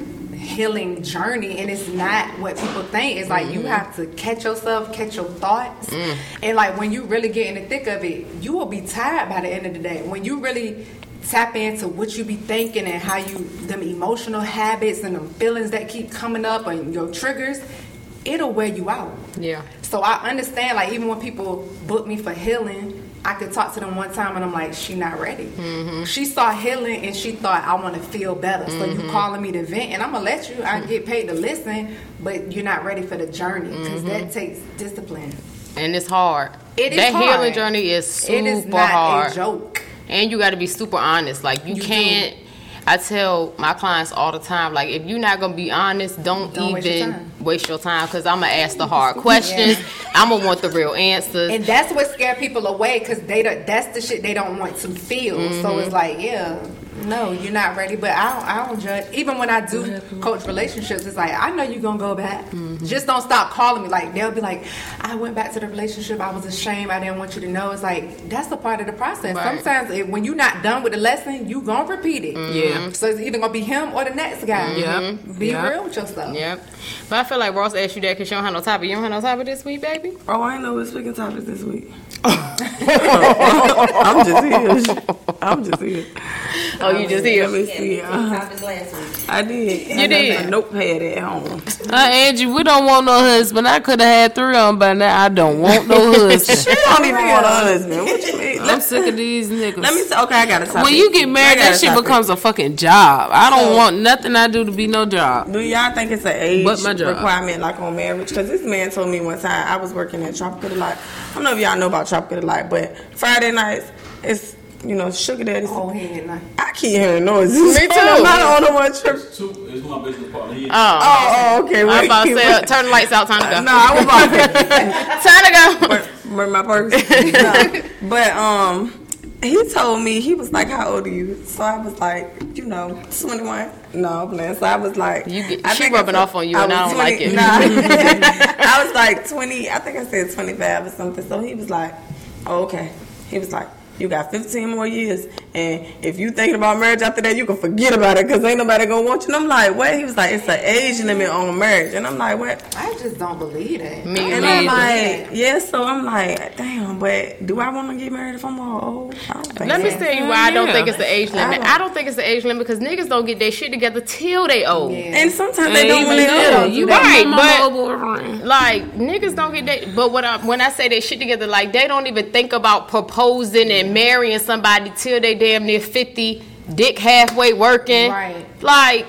healing journey and it's not what people think it's like you mm-hmm. have to catch yourself catch your thoughts mm. and like when you really get in the thick of it you will be tired by the end of the day when you really tap into what you be thinking and how you them emotional habits and them feelings that keep coming up and your triggers it'll wear you out Yeah. so I understand, like even when people book me for healing, I could talk to them one time and I'm like, she not ready. Mm-hmm. She saw healing and she thought I want to feel better. So you mm-hmm. calling me to vent, and I'm gonna let you. I mm-hmm. get paid to listen, but you're not ready for the journey because that takes discipline. And it's hard. It is that hard. healing journey is super hard. it is not hard. a joke. And you got to be super honest. Like you, You do. I tell my clients all the time, like if you're not gonna be honest, don't, Don't even waste your time because I'm gonna ask the hard questions. I'm gonna want the real answers. And that's what scare people away because they don't, that's the shit they don't want to feel. So mm-hmm. it's like, yeah, no, you're not ready. But I don't, I don't judge. Even when I do coach relationships, it's like I know you're gonna go back. Mm-hmm. Just don't stop calling me. Like they'll be like, I went back to the relationship. I was ashamed. I didn't want you to know. It's like that's a part of the process. Right. Sometimes it, when you're not done with the lesson, you gonna repeat it. Mm-hmm. Yeah. So it's either gonna be him or the next guy. Mm-hmm. Yep. Be Yep. real with yourself. Yep. But I feel like Ross asked you that because you don't have no topic. You don't have no topic this week, baby. Oh, I ain't know we're speaking topics this week. I'm just here. I'm just here. Oh, you just here. Let me Yeah, see. we Uh, topic last week. I did. You did? A notepad at home. Uh, Angie, we don't want no husband. I could have had three on by now. I don't want no husband. She don't even want a husband. What you mean? I'm sick of these niggas. let me say. Okay, I got to. topic. when you get married, that shit topic. becomes a fucking job. I don't So- want nothing I do to be no job. Do y'all think it's an age What my job? requirement, like on marriage? Because this man told me one time I was working at Tropical Delight. I don't know if y'all know about Tropical Delight, but Friday nights it's you know sugar daddy. Oh, he ain't nothing. I keep hearing noises. Me too. I'm not the one tripping. It's two. It's my business partner. He, Oh. Oh, oh, okay. I'm about to say, uh, turn the lights out, time to go. No, I was about to. Time to go. Where, where my purse? No. But um, he told me he was like, "How old are you?" So I was like, "You know, 21." No, I'm playing. So I was like, You get- I she think I rubbing said- off on you and I don't like it. Nah. I was like 20. I think I said 25 or something. So he was like, oh, "Okay." He was like. You got 15 more years, and if you thinking about marriage after that, you can forget about it because ain't nobody gonna want you. And I'm like, what? He was like, it's an age limit on marriage, and I'm like, what? I just don't believe it. Me And Me I'm like, yeah, so I'm like, damn, but do I want to get married if I'm all old? I don't think Let me tell you why I don't Yeah. think it's the age limit. don't- I don't think it's the age limit because niggas don't get their shit together till they old. Yeah. And sometimes they Ain't don't when even they old. You Right, got but- Like niggas don't get that, but when I when I say they shit together, like they don't even think about proposing and marrying somebody till they damn near fifty, dick halfway working, Right. Like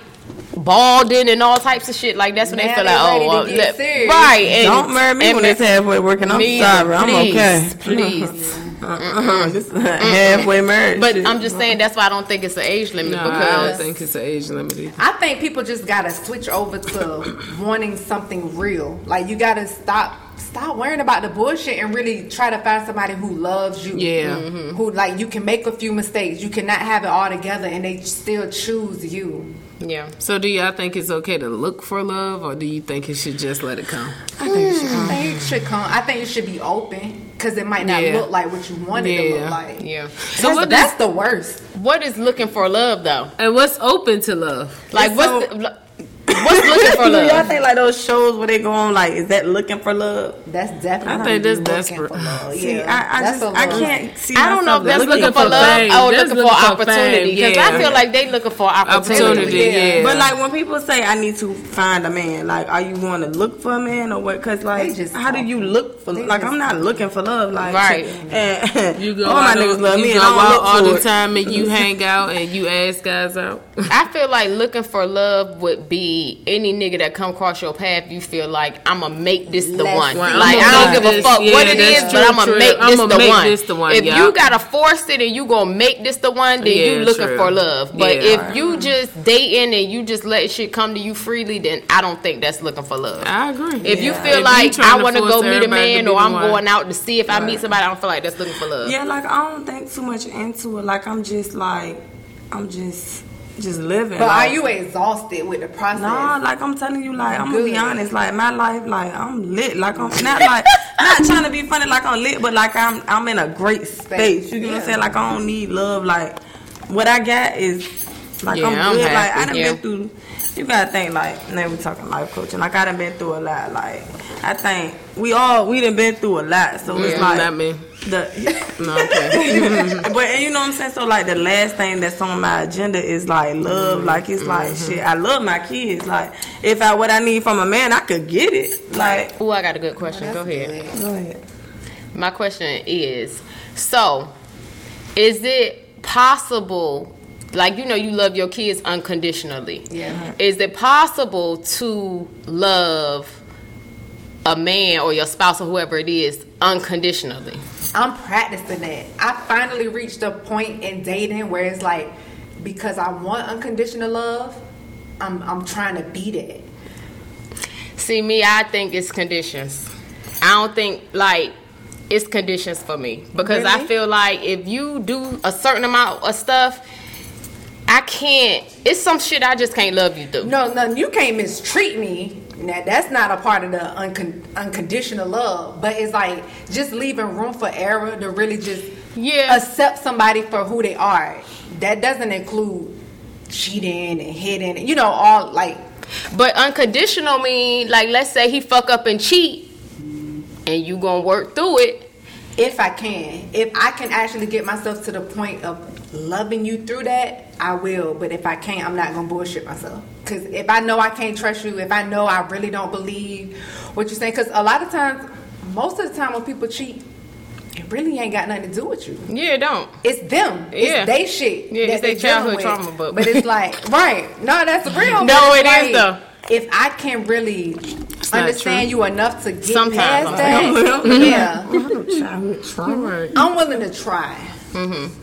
balding and all types of shit. Like that's when they feel like, ready oh, to well, get let- right? And, Don't marry me and when it's halfway working. I'm me sorry, either. I'm please, okay. Please, Uh-uh, this is a halfway marriage. but shit. I'm just saying that's why I don't think it's an age limit No, I don't think it's an age limit. either. I think people just gotta switch over to wanting something real. Like you gotta stop stop worrying about the bullshit and really try to find somebody who loves you. Yeah. Who like you can make a few mistakes. You cannot have it all together and they still choose you. yeah. So, do y'all think it's okay to look for love, or do you think it should just let it come? I think it should, I think it should come. I think it should be open because it might not Yeah. look like what you want it to look like. Yeah. So, That's, what that's does, the worst. What is looking for love though? and what's open to love? Like It's what's so- the, what's looking for Do y'all think like those shows where they go on like, is that looking for love? That's definitely. I think that's looking desperate. for love. See, Yeah, I, I that's just a I love. can't see. I don't know if that's looking looking for for love fame. or That's looking for looking for opportunity. fame, Because I feel like they looking for opportunity. Opportunity, yeah. But like when people say I need to find a man, like are you going to look for a man or what? Because like just how do you look for? They Like I'm not looking for love, like Right. And You go all my niggas on- love you me, go I don't out all the time, and you hang out and you ask guys out. I feel like looking for love would be any nigga that come across your path. You feel like I'ma make this the Let's one. Well, like I'ma don't make give a this- fuck yeah, what it is, true, but I'ma true. make this I'ma the make one. this the one, If yeah. you gotta force it and you gonna make this the one, then Yeah, you looking true. for love. But Yeah. if you just dating and you just let shit come to you freely, then I don't think that's looking for love. I agree. If you feel If like trying I want to go meet a man or I'm one. going out to see if I meet somebody, I don't feel like that's looking for love. Yeah, like I don't think too much into it. Like I'm just like I'm just just living. But like, are you exhausted with the process? Nah, like I'm telling you, like I'm gonna be honest, like my life, like I'm lit, like I'm not like not trying to be funny, like I'm lit, but like I'm I'm in a great space. You know what I'm saying? Like I don't need love. Like what I got is like Yeah, I'm I'm good. like. I done Yeah. been through. You gotta think like now we talking life coaching. Like I done been through a lot. Like I think we all we done been through a lot. So it's Yeah, like not me. The No, okay. but and you know what I'm saying? So like the last thing that's on my agenda is like love. Mm-hmm. Like it's like mm-hmm. shit. I love my kids. Like if I what I need from a man, I could get it. Like Oh, I got a good question. Go ahead. go ahead. My question is so is it possible like you know you love your kids unconditionally Yeah. is it possible to love a man or your spouse or whoever it is unconditionally I'm practicing that. I finally reached a point in dating where it's like because I want unconditional love, I'm I'm trying to beat it. see me i think it's conditions i don't think like it's conditions for me because i feel like if you do a certain amount of stuff i can't it's some shit i just can't love you through No, no, you can't mistreat me. Now that's not a part of the uncon- unconditional love, but it's like just leaving room for error to really just Yeah. accept somebody for who they are. That doesn't include cheating and hitting, you know, all like But unconditional mean like let's say he fuck up and cheat and you gonna work through it if I can, if I can actually get myself to the point of loving you through that, I will. But if I can't, I'm not gonna bullshit myself. Cause if I know I can't trust you, if I know I really don't believe what you're saying, cause a lot of times, most of the time when people cheat, it really ain't got nothing to do with you. Yeah, it don't. It's them. Yeah. It's they shit. Yeah, that it's their they dealing childhood with. trauma, but- but it's like right. No, that's real. No, it it's is, though. If I can really not understand you enough to get Sometimes past I'm that, yeah, Childhood trauma. I'm willing to try. Mm-hmm.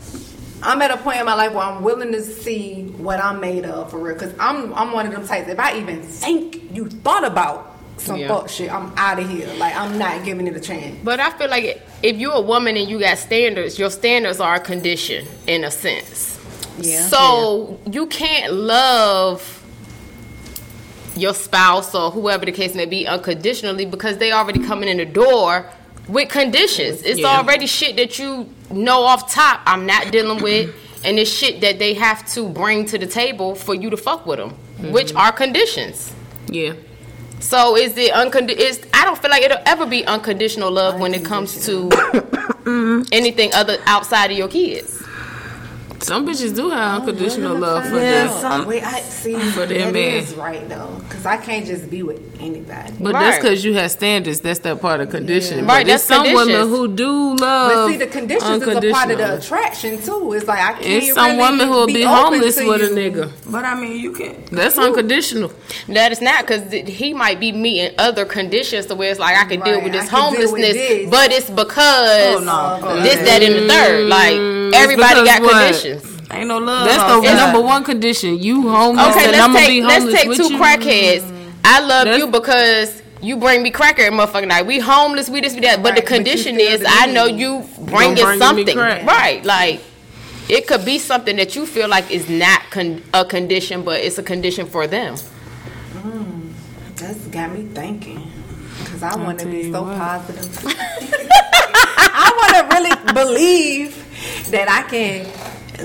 I'm at a point in my life where I'm willing to see what I'm made of for real. Cause I'm I'm one of them types. If I even think you thought about some Yeah. fuck shit, I'm out of here. Like I'm not giving it a chance. But I feel like if you're a woman and you got standards, your standards are a condition in a sense. Yeah. So you can't love your spouse or whoever the case may be unconditionally because they already coming in the door with conditions. It's Yeah. already shit that you know off top I'm not dealing with and it's shit that they have to bring to the table for you to fuck with them, which mm-hmm. are conditions. Yeah. So is it uncondi- is I don't feel like it'll ever be unconditional love when it comes to anything other outside of your kids. Some bitches do have unconditional love for Yeah, them. some- Wait, I see. For their that man. is right though, because I can't just be with anybody. But that's because you have standards. That's that part of condition. Right, But there's that's some women who do love. But see, the conditions is a part of the attraction too. It's like I can't. It's some really women who will be, open homeless to with a nigga. But I mean, you can. That's unconditional. That is not because he might be meeting other conditions to where it's like I can deal with this I can with homelessness, this. but it's because Oh, no. this, that, and the third. Like mm, everybody got what? conditions. Ain't no love. That's the outside. number one condition. You homeless, Okay, let's I'm be take let's take with two you. crackheads. Mm-hmm. I love That's- you because you bring me cracker every motherfucking night. We homeless, we this, we that. But Right, the condition still is, the I know you bringing bringing something, right? Like it could be something that you feel like is not con- a condition, but it's a condition for them. Mm, that's got me thinking. Cause I want to be so what. positive. I want to really believe that I can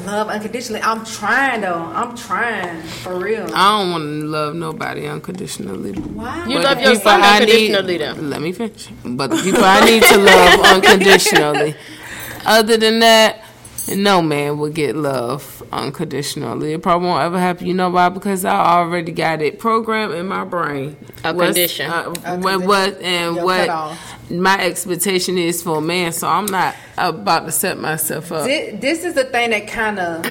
love unconditionally. I'm trying though. I'm trying for real. I don't want to love nobody unconditionally. Why? You But love the your son I need- unconditionally. Let me finish. But the people I need to love unconditionally. Other than that, no man will get love unconditionally. It probably won't ever happen. You know why? Because I already got it programmed in my brain. A What's- condition. Uh, A what, condition. what and Your what cutoff. My expectation is for a man. So I'm not about to set myself up. This, this is the thing that kind of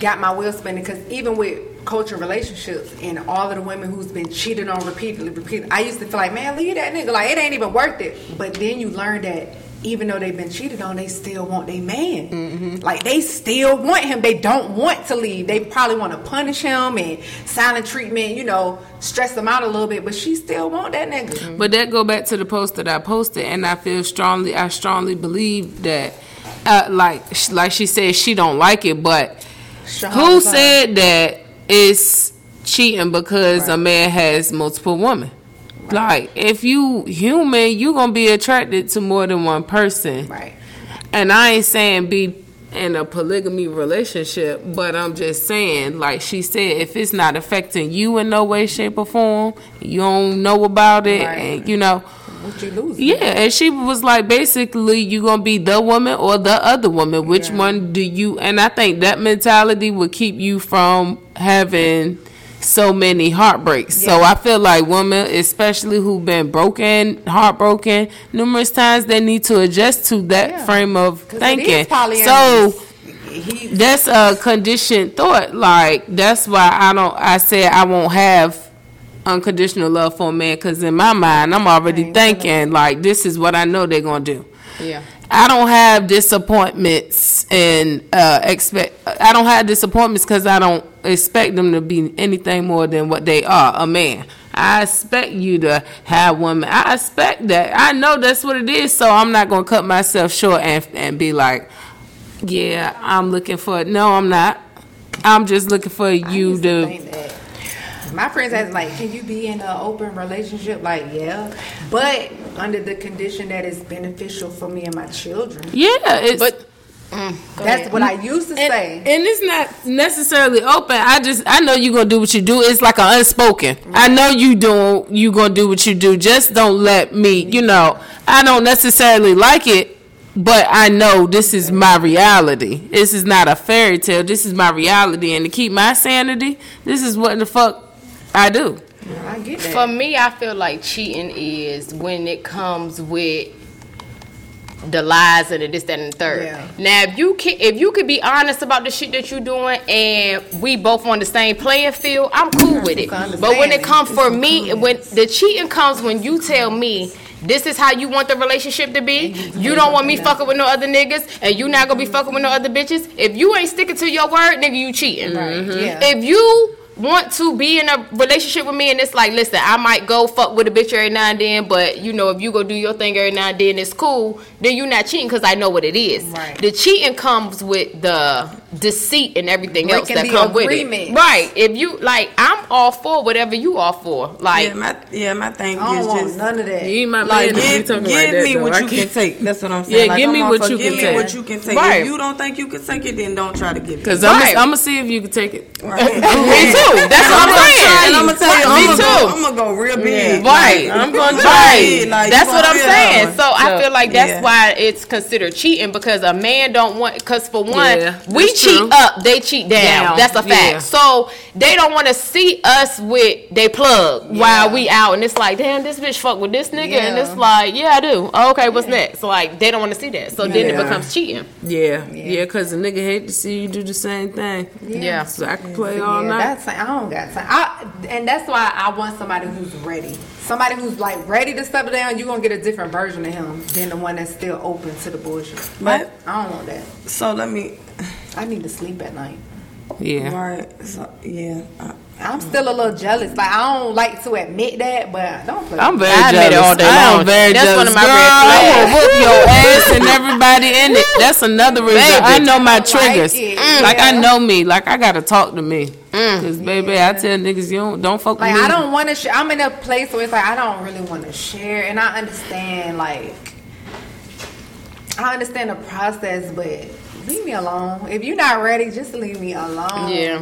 got my wheel spinning because even with culture relationships and all of the women who's been cheated on repeatedly, repeatedly, I used to feel like, man, leave that nigga. Like, it ain't even worth it. But then you learn that even though they've been cheated on, they still want their man. Mm-hmm. Like, they still want him. They don't want to leave. They probably want to punish him and silent treatment, you know, stress them out a little bit. But she still want that nigga. But that go back to the post that I posted, and I feel strongly. I strongly believe that, uh, like, like she said, she don't like it. But who said that it's cheating because a man has multiple women? Like, if you human, you gonna be attracted to more than one person. Right. And I ain't saying be in a polygamy relationship, but I'm just saying, like she said, if it's not affecting you in no way, shape, or form, you don't know about it, Right. and you know. What you lose? Yeah, and she was like, basically, you gonna be the woman or the other woman. Which one do you? And I think that mentality would keep you from having so many heartbreaks. So I feel like women, especially who've been broken, heartbroken numerous times, they need to adjust to that Yeah. frame of 'Cause it is thinking. So He, that's a conditioned thought. Like that's why I don't. I said I won't have unconditional love for a man because in my mind I'm already thinking like this is what I know they're gonna do. Yeah. I don't have disappointments and uh, expect. I don't have disappointments because I don't expect them to be anything more than what they are, a man. I expect you to have women. I expect that. I know that's what it is. So I'm not gonna cut myself short and and be like, yeah, I'm looking for. No, I'm not. I'm just looking for you to. Think that. My friends ask like, "Can you be in an open relationship?" Like, yeah, but under the condition that it's beneficial for me and my children. Yeah, it's, But mm, That's ahead. what I used to and, say. and it's not necessarily open. I just I know you're gonna do what you do. It's like an unspoken. I know you doing you gonna do what you do. Just don't let me. You know, I don't necessarily like it, but I know this is my reality. This is not a fairy tale. This is my reality, and to keep my sanity, this is what the fuck I do. I get that. For me, I feel like cheating is when it comes with the lies and the this, that, and the third. Yeah. Now, if you can, if you could be honest about the shit that you're doing, and we both on the same playing field, I'm cool with it. But when it comes for me, when the cheating comes when you tell me. This is how you want the relationship to be. You don't want me fucking with no other niggas, and you not gonna be fucking with no other bitches. If you ain't sticking to your word, nigga, you cheating. Mm-hmm. Yeah. If you want to be in a relationship with me and it's like, listen, I might go fuck with a bitch every now and then, but you know, if you go do your thing every now and then, it's cool. Then you're not cheating because I know what it is. Right. The cheating comes with the deceit and everything else that the come with it. Right. If you like, I'm all for whatever you all for. Like, Yeah, my yeah, my thing I don't is want just none of that. You ain't my like man. to be give, talking give like that, me though. what I you can can't- take. That's what I'm saying. Yeah, like, give I'm me what for you give can me take. what you can take. Right. If you don't think you can take it, then don't try to give it. Cause I'm gonna see if you can take it. Right. me too. That's what I'm saying. And I'm gonna tell you, Me I'm too. go, I'm gonna go real big. Right. Like, I'm gonna Right. try. Like, that's what I'm saying. that So one. I feel like that's Yeah. why it's considered cheating because a man don't want because for one, Yeah, we that's cheat true. up, they cheat down. Down, That's a fact. yeah. So they don't want to see us with they plug while we out, and it's like, damn, this bitch fuck with this nigga, and it's like, yeah, I do. Oh, okay, what's next? Like they don't want to see that. So then it becomes cheating. Yeah, yeah, cause the nigga hate to see you do the same thing. Yeah. So I can play Yeah, all night. That's I don't got time. I, and that's why I want somebody who's ready. Somebody who's like ready to settle down. You're gonna get a different version of him than the one that's still open to the bullshit. But I don't want that. so let me. I need to sleep at night. Yeah. Right. So yeah. I, I'm still a little jealous. Like I don't like to admit that, but don't play. I'm very I admit it jealous. all day I am very That's jealous. one of my Girl, red I flags. will whoop your ass and everybody in it. That's another reason. Baby. I know my I don't like triggers. Mm. Like I know me. Like I gotta talk to me. Mm. Cause baby, I tell niggas you don't don't fuck Like with me. I don't want to. Sh- I'm in a place where it's like I don't really want to share, and I understand. Like I understand the process, but leave me alone. If you're not ready, just leave me alone. Yeah.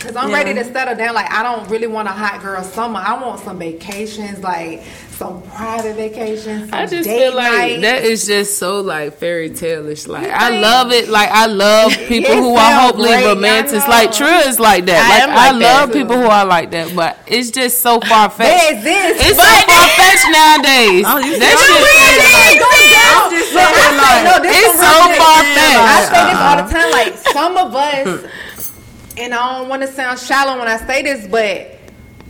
Cause I'm Yeah. ready to settle down. Like I don't really want a hot girl summer. I want some vacations, like some private vacations. Some I just date feel like nights. that is just so like fairy tale-ish. Like I love it. Like I love people who are sounds hopefully great, I romantic. Like True is like that. I Like am I, like that, love too. people who are like that. But it's just so far They fetched. exist. It's so far fetched nowadays. Oh, you that shit. I'm Go down. I'm just Look, I saying, like, no, it's so far-fetched. I say this all the time. Like some of us, and I don't want to sound shallow when I say this, but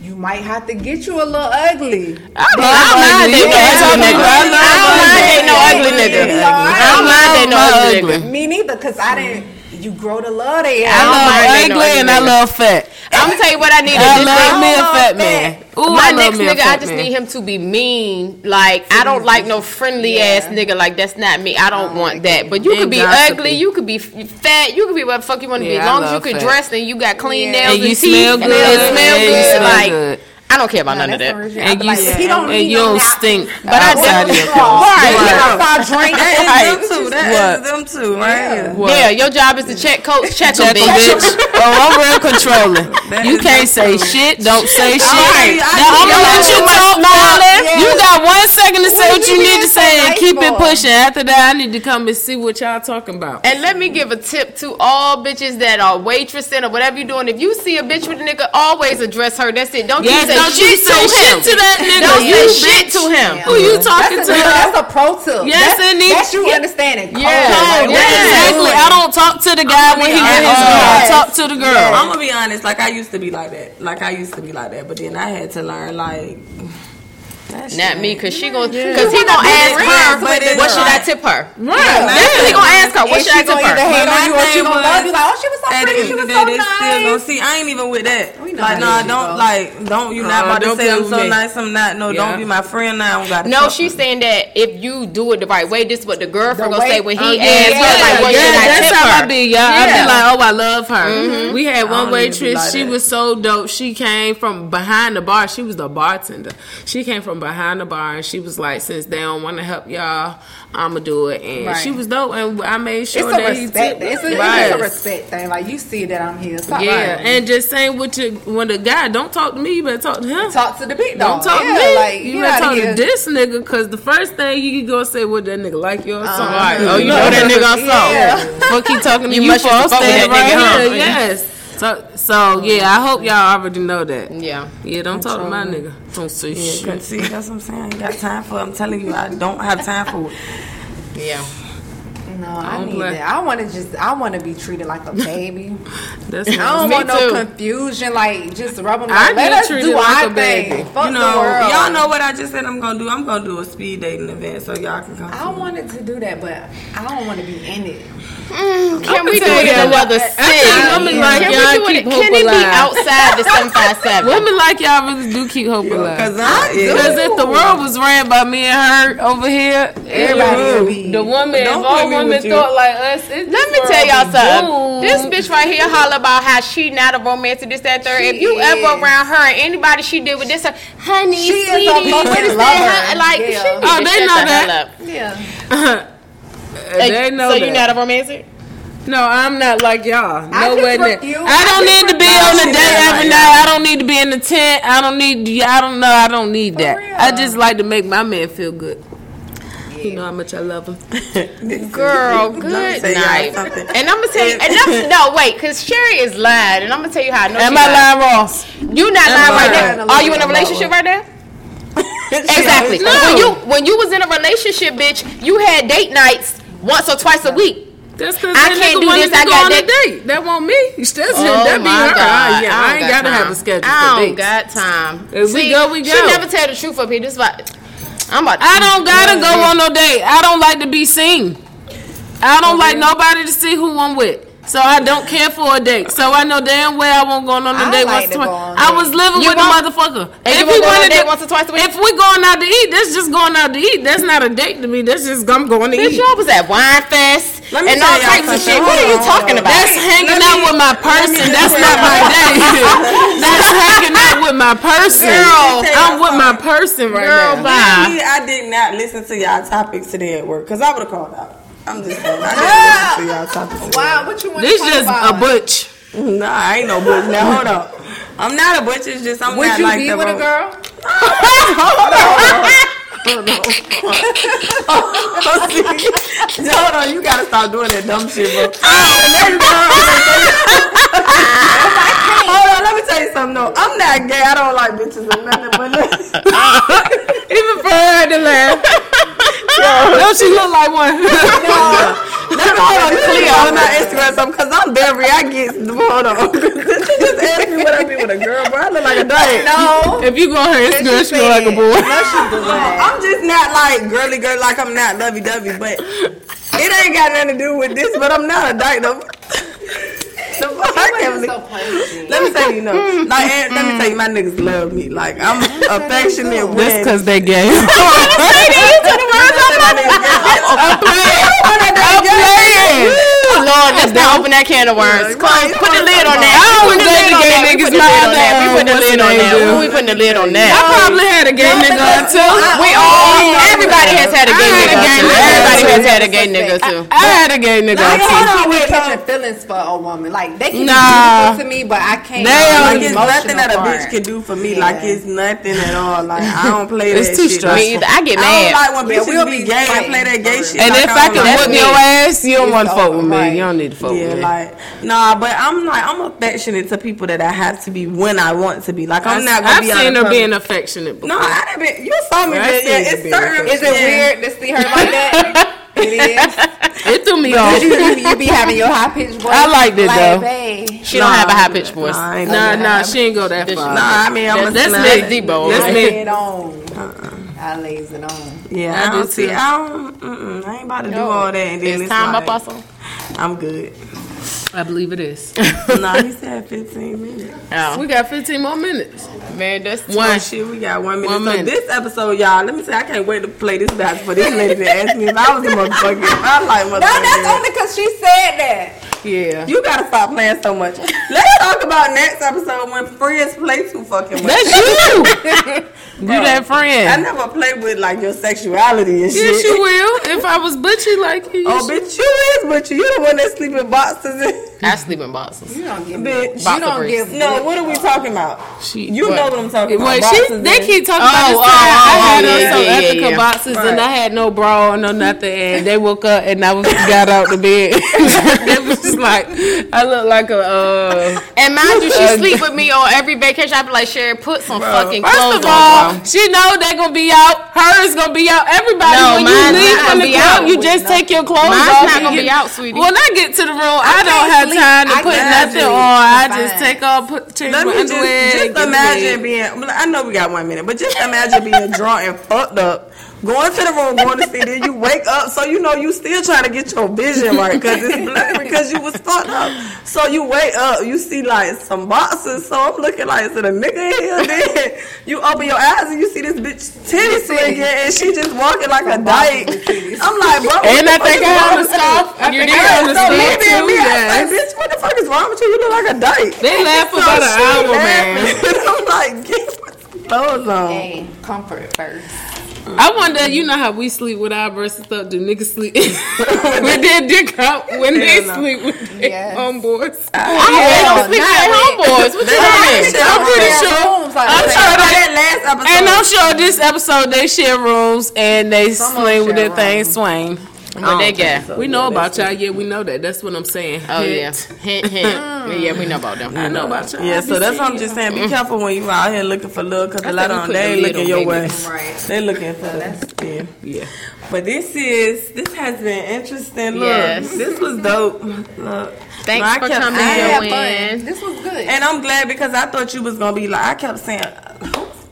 you might have to get you a little ugly. I I don't mind ugly. no ugly nigga. I don't mind dating no ugly nigga. Be all right. I don't mind dating no ugly ugly. Me neither, cause I didn't. You grow to love they I don't mind love dating no ugly ugly and I love fat. I'm gonna tell you what I need. I love me a fat man. Ooh, my love next nigga, I just man. need him to be mean. Like I don't like no friendly ass nigga. Like that's not me. I don't oh want that. But you And could be gossipy. ugly. You could be fat. You could be whatever the fuck you want to be. As long as you can fat. dress and you got clean Yeah. nails And you teeth smell good. smell and you good. smell like good. I don't care about Nah, none of that. some real shit. And you, like, if he don't and need you no don't stink But I outside of your definitely- clothes. Right, Right. get outside drinking. That is them too. That What? is them too, right? What? Yeah, your job is to check coats, check them, Check 'em, bitch. bitch. Oh, I'm real controlling. That You can't say true. shit. Don't say shit. Alright, I Now, I'm gonna y'all let you so talk, darling. Yeah. You got one second to say What what you you need to say and keep it pushing. After that, I need to come and see what y'all talking about. And let me give a tip to all bitches that are waitressing or whatever you're doing. If you see a bitch with a nigga, always address her. That's it. Don't Yes, you say don't shit you say him. shit to that nigga. Don't You say shit to him. Who you talking That's to? a, that's a pro tip. Yes, that's, and he- that's you understanding. Code. Yeah. Like, Yeah. what Exactly. I don't talk to the guy when he with his honest. girl. I talk to the girl. I'm gonna be honest. Like I used to be like that. Like I used to be like that. But then I had to learn. Like that shit Not me, cause she gonna, Yeah. cause he You gonna ask friends her, with what should I tip her? Right. That's what he gonna ask her. What And should I tip gonna either her? hate on you or she gonna was- love you. Like, oh, she was so pretty. She was the so day, they gonna nice. see. I ain't even with that. We know Like, how nah, don't go. like, don't. You not about to don't say I'm so nice. I'm not. No, don't be my friend now. I don't gotta No, she's saying that if you do it the right way, this is what the girlfriend The gonna say when he Oh, asks her, like, what yeah, should I that's how? I be, y'all. I be like, oh, I love her. Mm-hmm. We had one don't even be waitress. she was so dope. She came from behind the bar. She was the bartender. She came from behind the bar, and she was like, "Since they don't want to help y'all, I'ma do it." And Right. she was dope, and I made It's sure a that he respect. took It's a, Right. it's a respect thing. Like you see that I'm here. Stop Yeah, lying. and just saying what you when the guy don't talk to me, you better talk to him. talk to the big Don't talk yeah, to me. Like you get better talk here. to this nigga because the first thing you gonna say what that nigga like your song. Uh-huh. Oh, you know that nigga on song. Yeah. Fuck he talking to You you, must for used to fuck with standing right nigga, huh? here. Yes. So so yeah, I hope y'all already know that. Yeah. Yeah, don't talk to my nigga. Don't say Yeah, shit. but see, that's what I'm saying. I ain't got time for it. I'm telling you, I don't have time for it. Yeah. No, I Don't need play. that. I want to just. I want to be treated like a baby. That's I don't Me want no too. confusion. Like just rub them. I Like, let get us treated do like our a baby. thing. Fuck You know, the world. y'all know what I just said I'm gonna do. I'm gonna do a speed dating event so y'all can come. I wanted to do that, but I don't want to be in it. Can we do tell it in you another city? think women like Can y'all we do it? keep Can hope it be outside the 757? Women like y'all really do keep hope alive. Cause yeah. Because if the world was ran by me and her over here, Everybody would be- the woman, if all women thought like us, Let me tell y'all something. This bitch right here holler about how she not a romantic, this, that, third. if She you ever around her and anybody she did with this, uh, honey, She is a sweetie, fucking what is lover. that? Like, Yeah. Oh, they know that. Yeah. Uh, they know so that. you not a romantic? No, I'm not like y'all. I Nowhere just refuse- I don't I need to be on to a do date that. every night. I don't need to be in the tent. I don't need. I don't know. I don't need that. I just like to make my man feel good. You know how much I love him. Girl, good night. And I'm gonna tell you, and I'm, no, wait, because Sherry is lying, and I'm gonna tell you how I know. Am I lying. lying, Ross? You not Am lying right now. Are you in a relationship right now? Exactly. When you when you was in a relationship, bitch, you had date nights once or twice a week. That's because I can't do this, to I go got on that- a date. That won't me. That's. Oh That be her. God. Ah, yeah, I, don't ain't got gotta time. have a schedule I don't got time. If we go, we go. She never tell the truth up here. This why I'm about. I don't gotta go on no date. I don't like to be seen. I don't like nobody to see who I'm with. So I don't care for a date. So I know damn well I won't go on a date like once to twice. I was living You with won't? motherfucker. And you we won't go on a date to- once or twice a week? If we going out to eat, that's just going out to eat. That's not a date to me. That's just I'm going to Bitch, eat. y'all was at Wine Fest me and all types of shit. What are you talking about? That's hanging out with my person. That's not my date. That's hanging out with my person. Girl, I'm with my person right Girl, now. bye. Me, I did not listen to y'all topics today at work because I would have called out. I'm just saying. I didn't listen y'all topics. today. Wow, what you want This to talk just about? a butch. Nah, I ain't no butch. Now hold up. I'm not a butch. It's just I'm Would not you like be the with a girl? Hold on, Hold on. you gotta stop doing that dumb shit, bro. Oh Hold on, let me tell you something though. I'm not gay. I don't like bitches or nothing, but Even for her to laugh. Don't she look like one? let me hold on, clear on my Instagram something because I'm very. I get hold on. she just asked me what I be with a girl, bro. I look like a dog. No. if you go on her Instagram, she look like a boy. I'm just not like girly girl, like I'm not lovey dovey, but it ain't got nothing to do with this. But I'm not a dyke though. The fuck, I so. Let me tell you, no. Mm-hmm. Like, and let me tell you, my niggas love me. Like, I'm affectionate with. That's because they gay. I'm playing. Lord, let's not open that can of worms. Come on, put the lid on that. I We always put the let lid the on gay that. We niggas put the lid on mind that. We down. put the lid on that. do? We put the lid on I probably had a gay nigga on too. We all, everybody has had a gay I had a nigga gay too. nigga Everybody has had a gay nigga too. I had a gay nigga on I too. can't Hold on, be wait, catching feelings for a woman. Like they can Nah. be beautiful to me, but I can't. They uh, Like, it's nothing that a bitch can do for me. Like, it's nothing at all. Like, I don't play It's that too shit. stressful. Me either. I get I don't mad. like when bitches we'll be be gay and play that gay shit. And if I can like whip it. your ass, you don't It's want to fuck with me. right. You don't need to fuck with me. like nah, but I'm like I'm affectionate to people that I have to be when I want to be. Like I'm not gonna I've be out seen her public. being affectionate before. No, I didn't. Be, you saw me, I but seen yeah, it's being certain. Is it weird to see her like that? it is. It threw me off. you, you, you be having your high pitched voice. I liked it, like, though. Babe. She don't have a high pitched voice. Nah, I ain't Nah, gonna nah, she ain't go that far. Nah, I mean I'm a That's slut. Miss Debo. That's I me. lay it on. I lays it on. Yeah, I I, do don't see. too. I don't. I ain't about to do all that. And then It's it's time like, up also. I'm good. I believe it is. nah, he said 15 minutes. Oh. we got 15 more minutes. Man, that's One One. shit, we got one minute. One so minute. this episode, y'all, let me say, I can't wait to play this back for this lady that asked me if I was a motherfucker. If I like motherfucker. No, that's only because she said that. Yeah. You gotta stop playing so much. Let's talk about next episode when friends play too fucking much. That's you. you that friend. I never play with like your sexuality and shit. Yes, you will. If I was butchy like you. Oh, bitch, you is, but you the one that sleep in boxes. And, I sleep in boxes. You don't give me. bitch, You don't briefs. give. no, what are we talking about? She- You know what I'm talking about. Wait, she, they keep talking Oh, about this oh, time. oh, I had yeah, on some yeah, yeah, ethical yeah. boxes and I had no bra or no nothing. And they woke up and I was got out the bed. they was just like, I look like a. Uh, And mind you, she sleep with me on every vacation. I be like, Sherry, put some fucking First clothes of all, on. bro. she know they gonna be out. Hers gonna be out. Everybody, No, when you leave from the be club, you just take your clothes Mine's off. not gonna be out, sweetie. When I get to the room, I, don't have sleep. Time to I put nothing on. I just take off, put change Let my me just, underwear. just get imagine being. I know we got one minute, but just imagine being drunk and fucked up, going to the room, going to see, then you wake up, so you know you still trying to get your vision right because it's blurry because you was fucked up. So you wake up, you see like some boxes. So I'm looking like, is it a nigga here? Then you open your eyes and you see this bitch titty swinging and she just walking like a dyke. I'm like, bro. what And the I fuck think is I wrong have a with you? scarf. I You think did? Have a So scarf too. me, Yes. like, bitch, what the fuck is wrong with you? You look like a dyke. They laugh So about an she hour, man. I'm like, get those on. Hey, comfort first. I wonder, you know how we sleep with our versus stuff. Do niggas sleep with their dick out when they Hell no. sleep with their Yes. homeboys? I oh, don't sleep with their homeboys. What you They- mean? I'm pretty sure. rooms, like, I'm sure that last episode. And I'm sure this episode they share rooms and they Some swing with share their thing rooms. swing. What they got? We know about y'all. Yeah, we know that. That's what I'm saying. Oh yeah, Hint. hint hint. yeah, we know about them. I know about y'all. Yeah, so that's what I'm just saying. Be careful when you're out here looking for love, cause a lot of them they ain't looking your way. Right. They looking for oh, yeah. Yeah. But this is this has been interesting. Look, Yes. this was dope. Look, Thanks I for kept coming, I saying- had fun. This was good. And I'm glad because I thought you was gonna be like I kept saying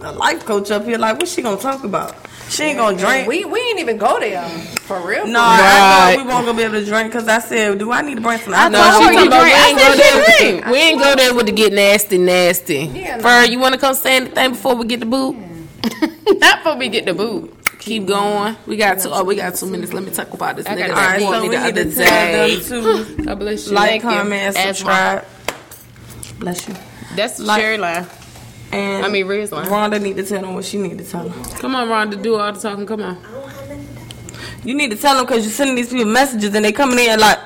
a life coach up here. Like, what's she gonna talk about? She ain't gonna drink. we we ain't even go there for real. no, for I Right. thought we weren't gonna be able to drink because I said, do I need to bring some I alcohol? No, she her talking you about we drink. ain't I go said there. with the- We ain't go there with the get nasty, nasty. Yeah, no. Fur, you want to come say anything before we get the boot? Not before we get the boot. Keep going. We got two. Oh, we got two minutes. Let me talk about this nigga got that All right, bought so me we the need other to tell them to God bless you. like, Thank comment, Asthma. subscribe. Bless you. That's the Like- cherry line. And I mean, line. Rhonda need to tell them what she need to tell them. Come on, Rhonda, do all the talking. Come on. You need to tell them because you're sending these people messages and they coming in like,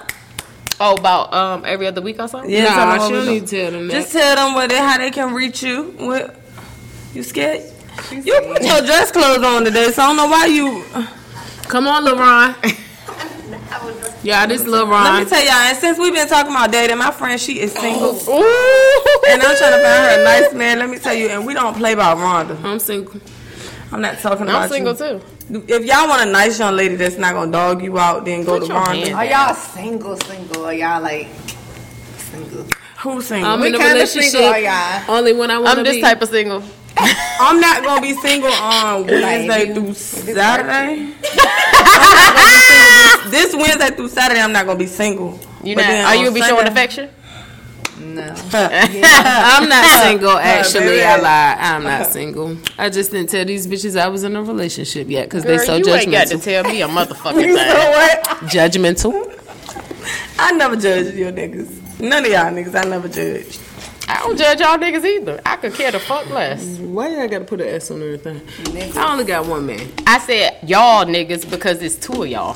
Oh, about um every other week or something. yeah, nah, she don't need to tell them that. Just tell them what they, how they can reach you. What you scared? You put your dress clothes on today, so I don't know why you. Come on, LeBron. Yeah, this love right. Let me tell y'all, and since we've been talking about dating, my friend she is single, Ooh. and I'm trying to find her a nice man. Let me tell you, and we don't play about Rhonda. I'm single. I'm not talking about I'm single you. too. If y'all want a nice young lady that's not gonna dog you out, then go Put to your Rhonda. hand Are y'all single, single? Or y'all like single? Who's single? I'm We in a relationship. single, are y'all? Only when I want to be. I'm this type of single. I'm not gonna be single on Wednesday you- through Saturday. this Wednesday through Saturday, I'm not gonna be single. You But not? Are you gonna be showing affection? No. I'm not single, actually. baby. I lied. I'm not single. I just didn't tell these bitches I was in a relationship yet because they Girl, so judgmental. you ain't got to tell me a motherfucking thing. You know what? Judgmental. I never judge your niggas. None of y'all niggas, I never judge. I don't judge y'all niggas either. I could care the fuck less. Why y'all gotta put an S on everything? I only got one man. I said y'all niggas because it's two of y'all.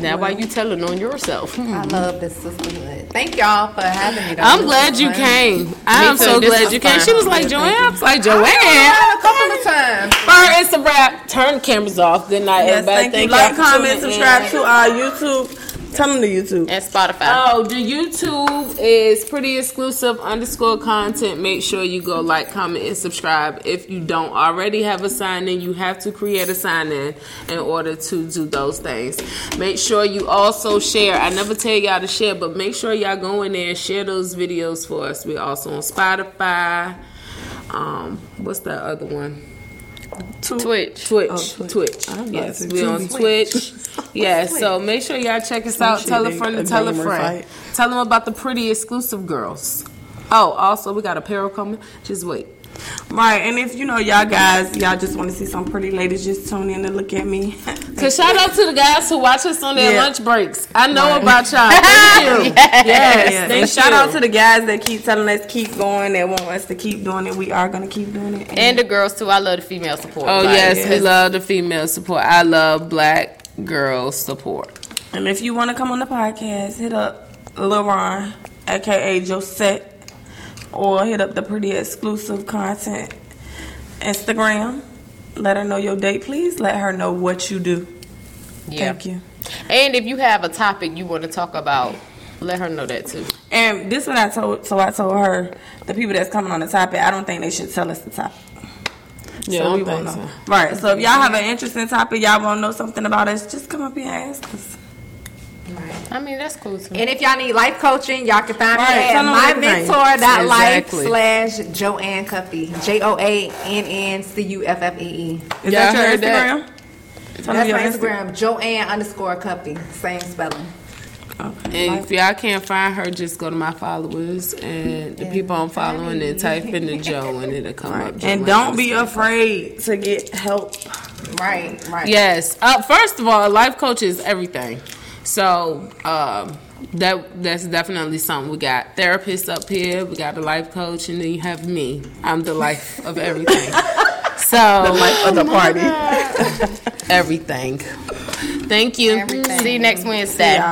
Now why you telling on yourself? Hmm. I love this sisterhood. Thank y'all for having me. I'm glad you fun. came. I'm so glad was you came. She was like, Joann. I was like, Joann. a couple of times. Fire, it's a wrap. Turn the cameras off. Good night, Yes, everybody. thank, you. y'all Like, comment, tuning in. subscribe to our YouTube. Tell them the YouTube. And Spotify. Oh, the YouTube is pretty exclusive underscore content. Make sure you go like, comment, and subscribe. If you don't already have a sign in, you have to create a sign in in order to do those things. Make sure you also share. I never tell y'all to share, but make sure y'all go in there and share those videos for us. We're also on Spotify. Um, what's that other one? Twitch. Twitch. Oh, Twitch. Twitch. I was about Yes, we're on Twitch. Twitch. yes, so make sure y'all check us out. Tell a friend to tell a friend. fight. Tell them about the pretty exclusive girls. Oh, also we got apparel coming. Just wait. Right, and if you know y'all guys, y'all just want to see some pretty ladies, just tune in and look at me. Cause shout out to the guys who watch us on their Yeah. lunch breaks. I know about y'all. Thank you. yes, Yeah, thank and shout you. out to the guys that keep telling us keep going, that want us to keep doing it. We are gonna keep doing it. And the girls too. I love the female support. Oh Like, yes, we love the female support. I love black girl support. And if you want to come on the podcast, hit up Lil Ron, aka Josette, or hit up the pretty exclusive content Instagram. Let her know your date, please. Let her know what you do. Yeah. Thank you. And if you have a topic you want to talk about, let her know that too. And this is what I told. So I told her the people that's coming on the topic. I don't think they should tell us the topic. Yeah, so we won't know. so. Right. So if y'all have an interesting topic, y'all want to know something about us, just come up here and ask us. I mean, that's cool too. And if y'all need life coaching, y'all can find Right, me at tell them everything. mymentor.life Exactly. slash Joann Cuffee. J O A N N C U F F E E. Is Y'all that your heard that? Instagram? Tell That's my Insta- Instagram, Joann underscore Cuffee. Same spelling. Okay. And if y'all can't find her, just go to my followers and the people I'm following and type in the Joe and it'll come up. And don't be afraid to get help. Right, right. Yes. Uh, first of all, life coach is everything. So um, that that's definitely something we got. Therapists up here, we got a life coach, and then you have me. I'm the life of everything. So Life of the party. everything. Thank you. See you next Wednesday.